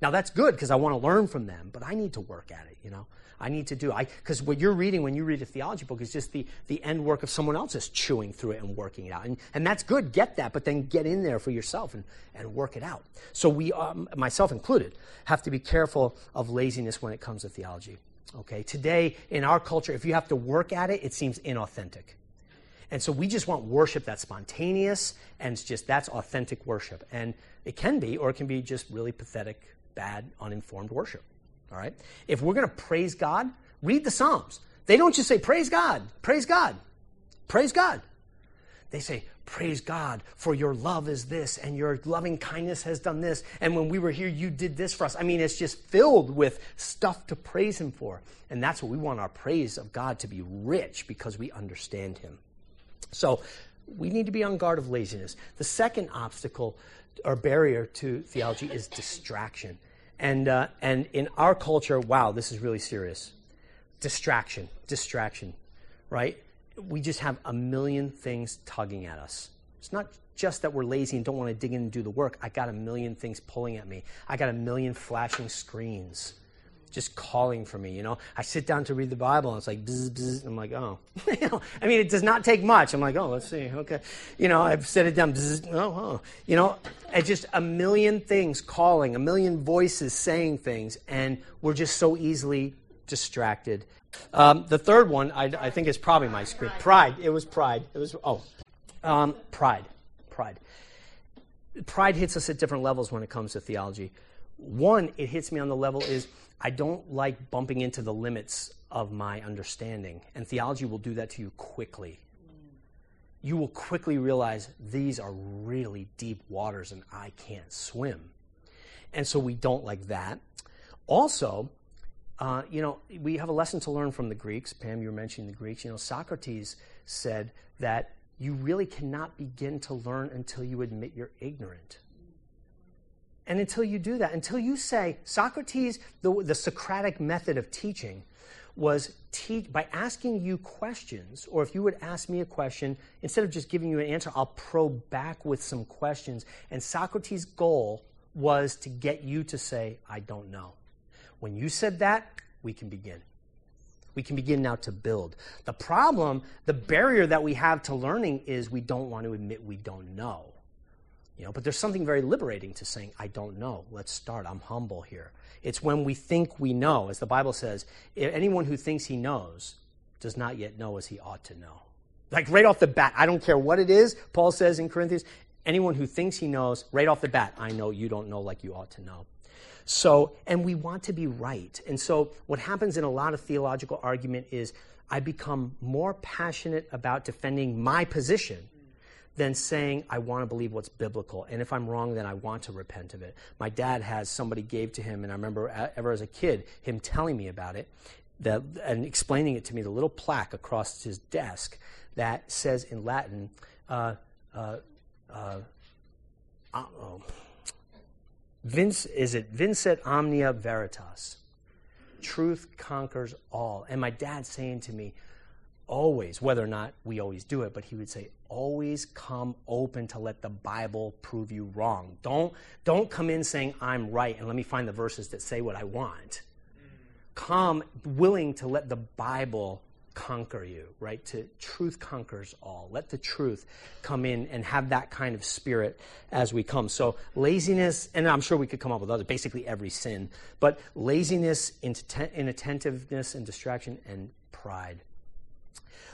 Now that's good because I want to learn from them, but I need to work at it, you know. I need to do. I because what you're reading when you read a theology book is just the the end work of someone else is chewing through it and working it out, and and that's good. Get that, but then get in there for yourself and and work it out. So we, um, myself included, have to be careful of laziness when it comes to theology. Okay, today in our culture, if you have to work at it, it seems inauthentic. And so we just want worship that's spontaneous and it's just that's authentic worship. And it can be, or it can be just really pathetic, bad, uninformed worship. All right? If we're going to praise God, read the Psalms. They don't just say, Praise God, praise God, praise God. They say, Praise God, for your love is this, and your loving kindness has done this. And when we were here, you did this for us. I mean, it's just filled with stuff to praise Him for. And that's what we want our praise of God to be rich because we understand Him. So we need to be on guard of laziness. The second obstacle or barrier to theology is distraction. And, uh, and in our culture, wow, this is really serious. Distraction, distraction, right? We just have a million things tugging at us. It's not just that we're lazy and don't want to dig in and do the work. I got a million things pulling at me. I got a million flashing screens just calling for me. You know, I sit down to read the Bible and it's like, bzz, bzz. I'm like, oh, you know, I mean, it does not take much. I'm like, oh, let's see, okay, you know, I've set it down, bzz, oh, oh, you know, it's just a million things calling, a million voices saying things, and we're just so easily distracted. Um, the third one, I, I, think, is probably my script. Pride. It was pride. It was oh, um, pride, pride. Pride hits us at different levels when it comes to theology. One, it hits me on the level is I don't like bumping into the limits of my understanding. And theology will do that to you quickly. You will quickly realize these are really deep waters and I can't swim. And so we don't like that. Also, uh, you know, we have a lesson to learn from the Greeks. Pam, you were mentioning the Greeks. You know, Socrates said that you really cannot begin to learn until you admit you're ignorant. And until you do that, until you say, Socrates, the, the Socratic method of teaching was teach by asking you questions, or if you would ask me a question, instead of just giving you an answer, I'll probe back with some questions. And Socrates' goal was to get you to say, I don't know. When you said that, we can begin. We can begin now to build. The problem, the barrier that we have to learning is we don't want to admit we don't know. You know, but there's something very liberating to saying, I don't know. Let's start. I'm humble here. It's when we think we know, as the Bible says, anyone who thinks he knows does not yet know as he ought to know. Like right off the bat, I don't care what it is, Paul says in Corinthians, anyone who thinks he knows, right off the bat, I know you don't know like you ought to know. So, and we want to be right. And so, what happens in a lot of theological argument is I become more passionate about defending my position than saying, I want to believe what's biblical. And if I'm wrong, then I want to repent of it. My dad has somebody gave to him, and I remember ever as a kid, him telling me about it that, and explaining it to me, the little plaque across his desk that says in Latin, uh, uh, uh, oh, Vince, is it vincit omnia veritas? Truth conquers all. And my dad saying to me, always, whether or not we always do it, but he would say, always come open to let the Bible prove you wrong. Don't, don't come in saying, I'm right, and let me find the verses that say what I want. Come willing to let the Bible conquer you, right? To truth conquers all. Let the truth come in and have that kind of spirit as we come. So laziness, and I'm sure we could come up with others, basically every sin, but laziness, inattentiveness, and distraction, and pride.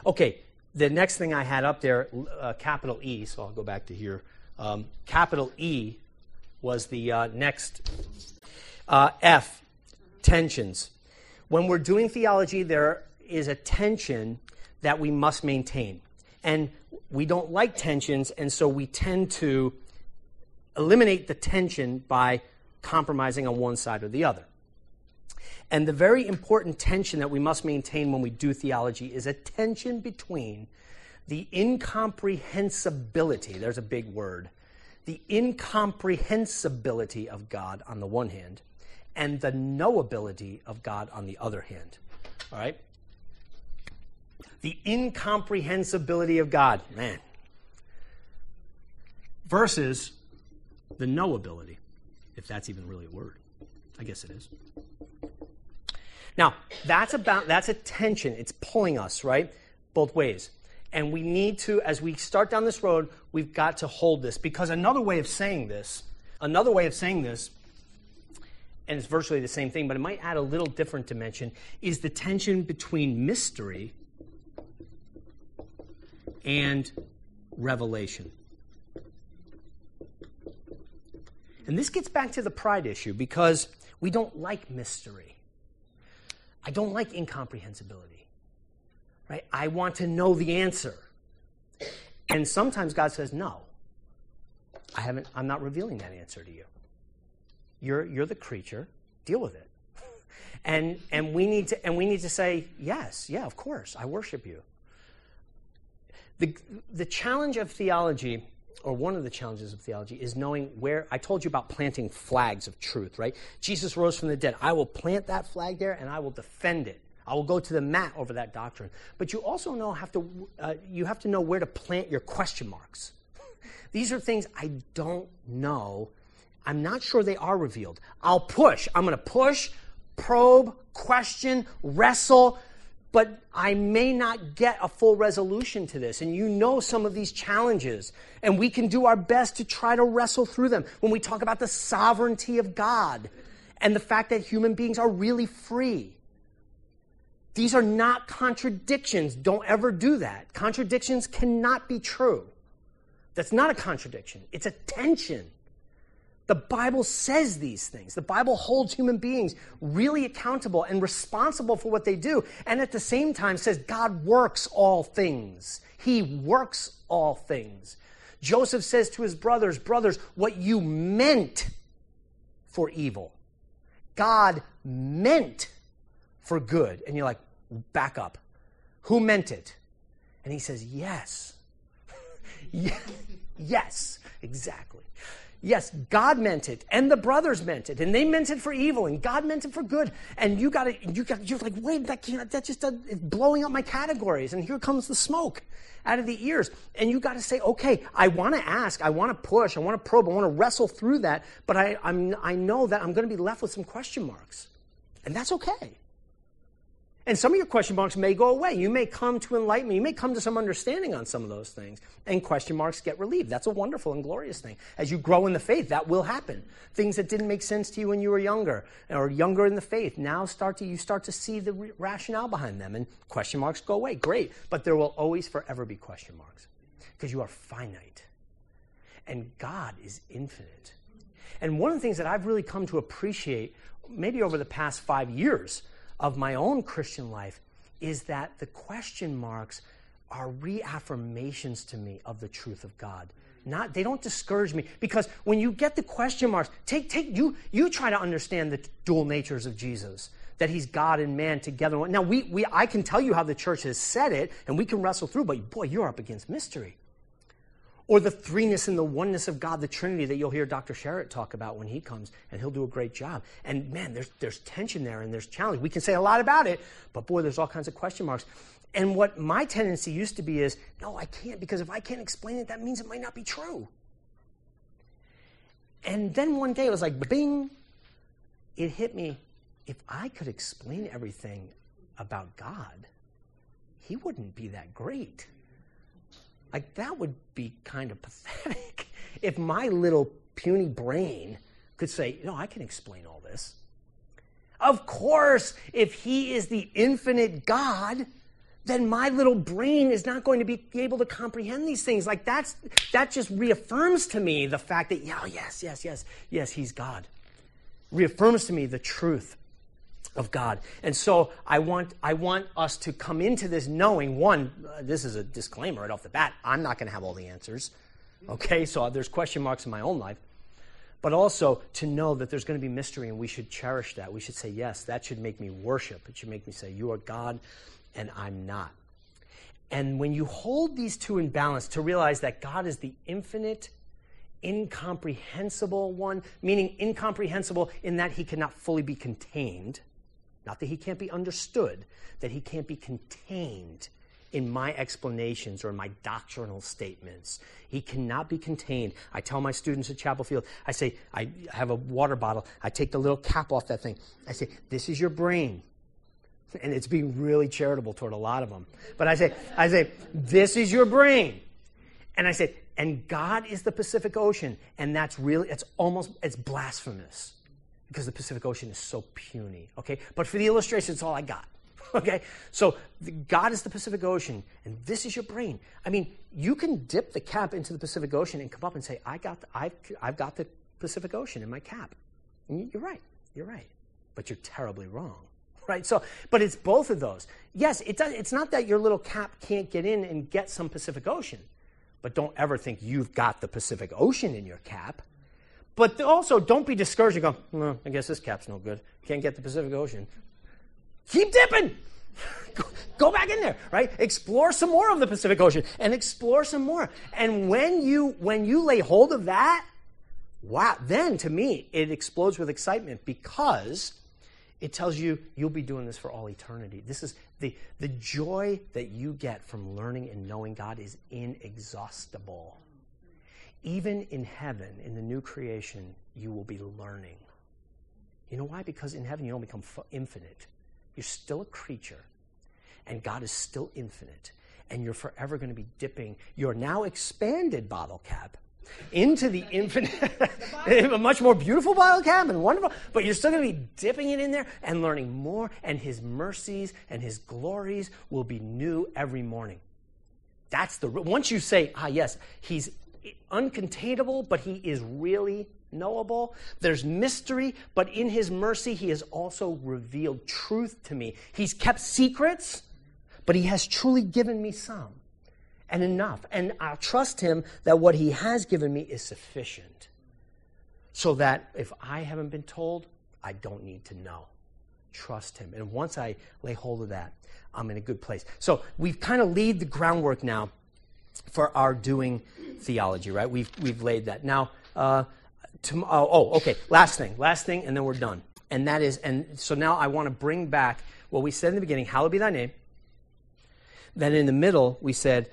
Okay, the next thing I had up there, uh, capital E, so I'll go back to here. Um, capital E was the uh, next. Uh, F, tensions. When we're doing theology, there is a tension that we must maintain. And we don't like tensions, and so we tend to eliminate the tension by compromising on one side or the other. And the very important tension that we must maintain when we do theology is a tension between the incomprehensibility, there's a big word, the incomprehensibility of God on the one hand, and the knowability of God on the other hand. All right? The incomprehensibility of God, man, versus the knowability, if that's even really a word. I guess it is. Now, that's about that's a tension. It's pulling us, right? Both ways. And we need to, as we start down this road, we've got to hold this. Because another way of saying this, another way of saying this, and it's virtually the same thing, but it might add a little different dimension, is the tension between mystery and revelation. And this gets back to the pride issue because we don't like mystery. I don't like incomprehensibility. Right? I want to know the answer. And sometimes God says, "No. I haven't I'm not revealing that answer to you. You're you're the creature. Deal with it." And and we need to and we need to say, "Yes, yeah, of course. I worship you." The the challenge of theology or one of the challenges of theology is knowing where I told you about planting flags of truth, right? Jesus rose from the dead. I will plant that flag there and I will defend it. I will go to the mat over that doctrine. But you also know have to uh, you have to know where to plant your question marks. These are things I don't know. I'm not sure they are revealed. I'll push. I'm going to push, probe, question, wrestle, but I may not get a full resolution to this. And you know some of these challenges. And we can do our best to try to wrestle through them. When we talk about the sovereignty of God and the fact that human beings are really free. These are not contradictions. Don't ever do that. Contradictions cannot be true. That's not a contradiction, it's a tension. The Bible says these things. The Bible holds human beings really accountable and responsible for what they do, and at the same time says God works all things. He works all things. Joseph says to his brothers, Brothers, what you meant for evil, God meant for good. And you're like, Back up. Who meant it? And he says, Yes. yes, exactly. Yes, God meant it, and the brothers meant it, and they meant it for evil, and God meant it for good. And you got to, you got, you're like, wait, that can't, that just, it's blowing up my categories, and here comes the smoke out of the ears. And you got to say, okay, I want to ask, I want to push, I want to probe, I want to wrestle through that, but I, I'm, I know that I'm going to be left with some question marks, and that's okay. And some of your question marks may go away. You may come to enlightenment. You may come to some understanding on some of those things. And question marks get relieved. That's a wonderful and glorious thing. As you grow in the faith, that will happen. Things that didn't make sense to you when you were younger or younger in the faith, now start to, you start to see the rationale behind them. And question marks go away. Great. But there will always forever be question marks because you are finite. And God is infinite. And one of the things that I've really come to appreciate, maybe over the past five years, of my own Christian life is that the question marks are reaffirmations to me of the truth of God. Not they don't discourage me because when you get the question marks, take take you you try to understand the dual natures of Jesus that he's God and man together. Now we we I can tell you how the church has said it and we can wrestle through, but boy, you're up against mystery. Or the threeness and the oneness of God, the Trinity that you'll hear Dr. Sherritt talk about when he comes, and he'll do a great job. And man, there's, there's tension there and there's challenge. We can say a lot about it, but boy, there's all kinds of question marks. And what my tendency used to be is, no, I can't, because if I can't explain it, that means it might not be true. And then one day it was like, bing, it hit me. If I could explain everything about God, he wouldn't be that great. Like, that would be kind of pathetic if my little puny brain could say, no, I can explain all this. Of course, if he is the infinite God, then my little brain is not going to be able to comprehend these things. Like that's that just reaffirms to me the fact that yeah, yes, yes, yes, yes, he's God. Reaffirms to me the truth of God. And so I want I want us to come into this knowing one, uh, this is a disclaimer right off the bat. I'm not going to have all the answers. Okay, so there's question marks in my own life. But also to know that there's going to be mystery and we should cherish that. We should say, yes, that should make me worship. It should make me say, You are God and I'm not. And when you hold these two in balance to realize that God is the infinite, incomprehensible one, meaning incomprehensible in that he cannot fully be contained, not that he can't be understood, that he can't be contained in my explanations or in my doctrinal statements. He cannot be contained. I tell my students at Chapel Field, I say, I have a water bottle. I take the little cap off that thing. I say, this is your brain and it's being really charitable toward a lot of them. But I say, I say, this is your brain. And I say, and God is the Pacific Ocean. And that's really, it's almost, it's blasphemous because the Pacific Ocean is so puny. Okay. But for the illustration, it's all I got. Okay. So God is the Pacific Ocean and this is your brain. I mean, you can dip the cap into the Pacific Ocean and come up and say, I got, the, I've, I've got the Pacific Ocean in my cap. And you're right. You're right. But you're terribly wrong right? So, but it's both of those. Yes, it does, it's not that your little cap can't get in and get some Pacific Ocean, but don't ever think you've got the Pacific Ocean in your cap. But also, don't be discouraged and go, I guess this cap's no good. Can't get the Pacific Ocean. Keep dipping. go back in there, right? Explore some more of the Pacific Ocean and explore some more. And when you when you lay hold of that, wow, then to me it explodes with excitement because it tells you you'll be doing this for all eternity. This is the, the joy that you get from learning and knowing God is inexhaustible. Even in heaven, in the new creation, you will be learning. You know why? Because in heaven, you don't become infinite. You're still a creature, and God is still infinite, and you're forever going to be dipping your now expanded bottle cap into the infinite, a much more beautiful bottle cap and wonderful, but you're still going to be dipping it in there and learning more, and His mercies and His glories will be new every morning. That's the, once you say, ah, yes, He's uncontainable, but He is really knowable. There's mystery, but in His mercy, He has also revealed truth to me. He's kept secrets, but He has truly given me some and enough. And I'll trust Him that what He has given me is sufficient. So that if I haven't been told, I don't need to know. Trust Him. And once I lay hold of that, I'm in a good place. So we've kind of laid the groundwork now for our doing theology, right? We've, we've laid that. Now, uh, to, oh, oh, okay, last thing, last thing, and then we're done. And that is, and so now I want to bring back what we said in the beginning, hallowed be thy name. Then in the middle, we said,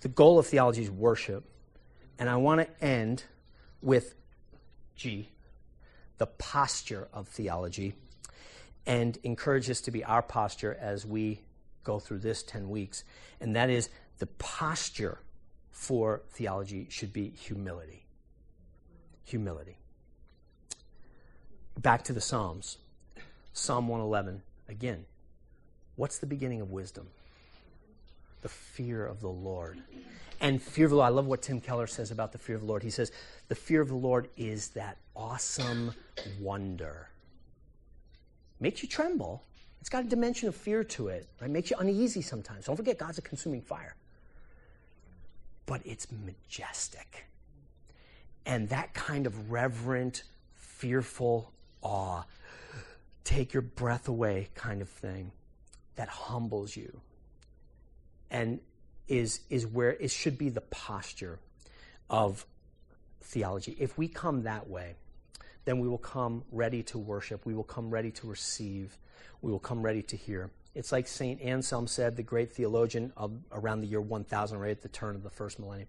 the goal of theology is worship. And I want to end with G, the posture of theology, and encourage this to be our posture as we go through this 10 weeks. And that is the posture for theology should be humility. Humility. Back to the Psalms. Psalm 111. Again, what's the beginning of wisdom? the fear of the Lord. And fear of the Lord, I love what Tim Keller says about the fear of the Lord. He says, the fear of the Lord is that awesome wonder. Makes you tremble. It's got a dimension of fear to it. Right? Makes you uneasy sometimes. Don't forget, God's a consuming fire. But it's majestic. And that kind of reverent, fearful awe, take your breath away kind of thing that humbles you and is, is where it should be the posture. of theology. If we come that way, then we will come ready to worship. We will come ready to receive. We will come ready to hear. It's like St. Anselm said, the great theologian of around the year 1000, right at the turn of the first millennium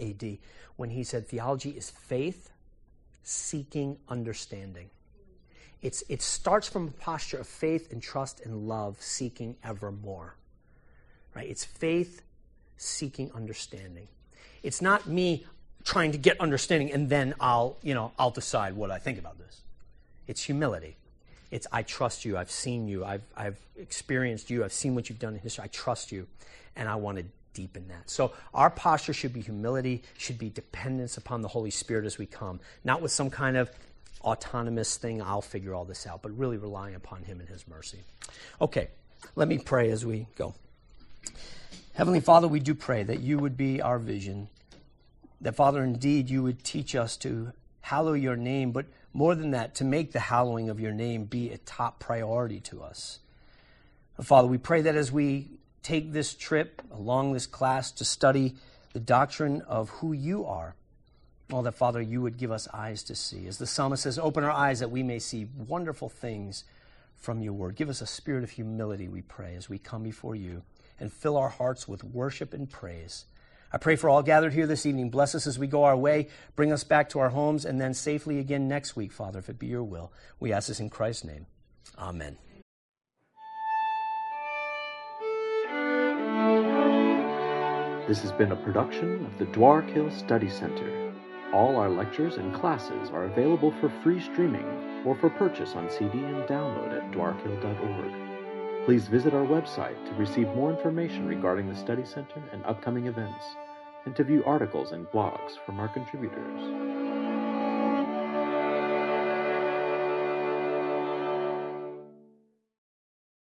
AD, when he said, Theology is faith seeking understanding. It's, it starts from a posture of faith and trust and love, seeking ever more. Right? It's faith seeking understanding. It's not me trying to get understanding and then I'll, you know, I'll decide what I think about this. It's humility. It's I trust you. I've seen you. I've, I've experienced you. I've seen what you've done in history. I trust you, and I want to deepen that. So our posture should be humility, should be dependence upon the Holy Spirit as we come, not with some kind of autonomous thing. I'll figure all this out, but really relying upon Him and His mercy. Okay, let me pray as we go. Heavenly Father, we do pray that you would be our vision, that Father, indeed, you would teach us to hallow your name, but more than that, to make the hallowing of your name be a top priority to us. Father, we pray that as we take this trip along this class to study the doctrine of who you are, all that, Father, you would give us eyes to see. As the psalmist says, open our eyes that we may see wonderful things from your word. Give us a spirit of humility, we pray, as we come before you and fill our hearts with worship and praise. I pray for all gathered here this evening. Bless us as we go our way. Bring us back to our homes and then safely again next week, Father, if it be your will. We ask this in Christ's name. Amen. This has been a production of the Dwark Hill Study Center. All our lectures and classes are available for free streaming or for purchase on CD and download at dwarkhill.org. Please visit our website to receive more information regarding the Study Center and upcoming events and to view articles and blogs from our contributors.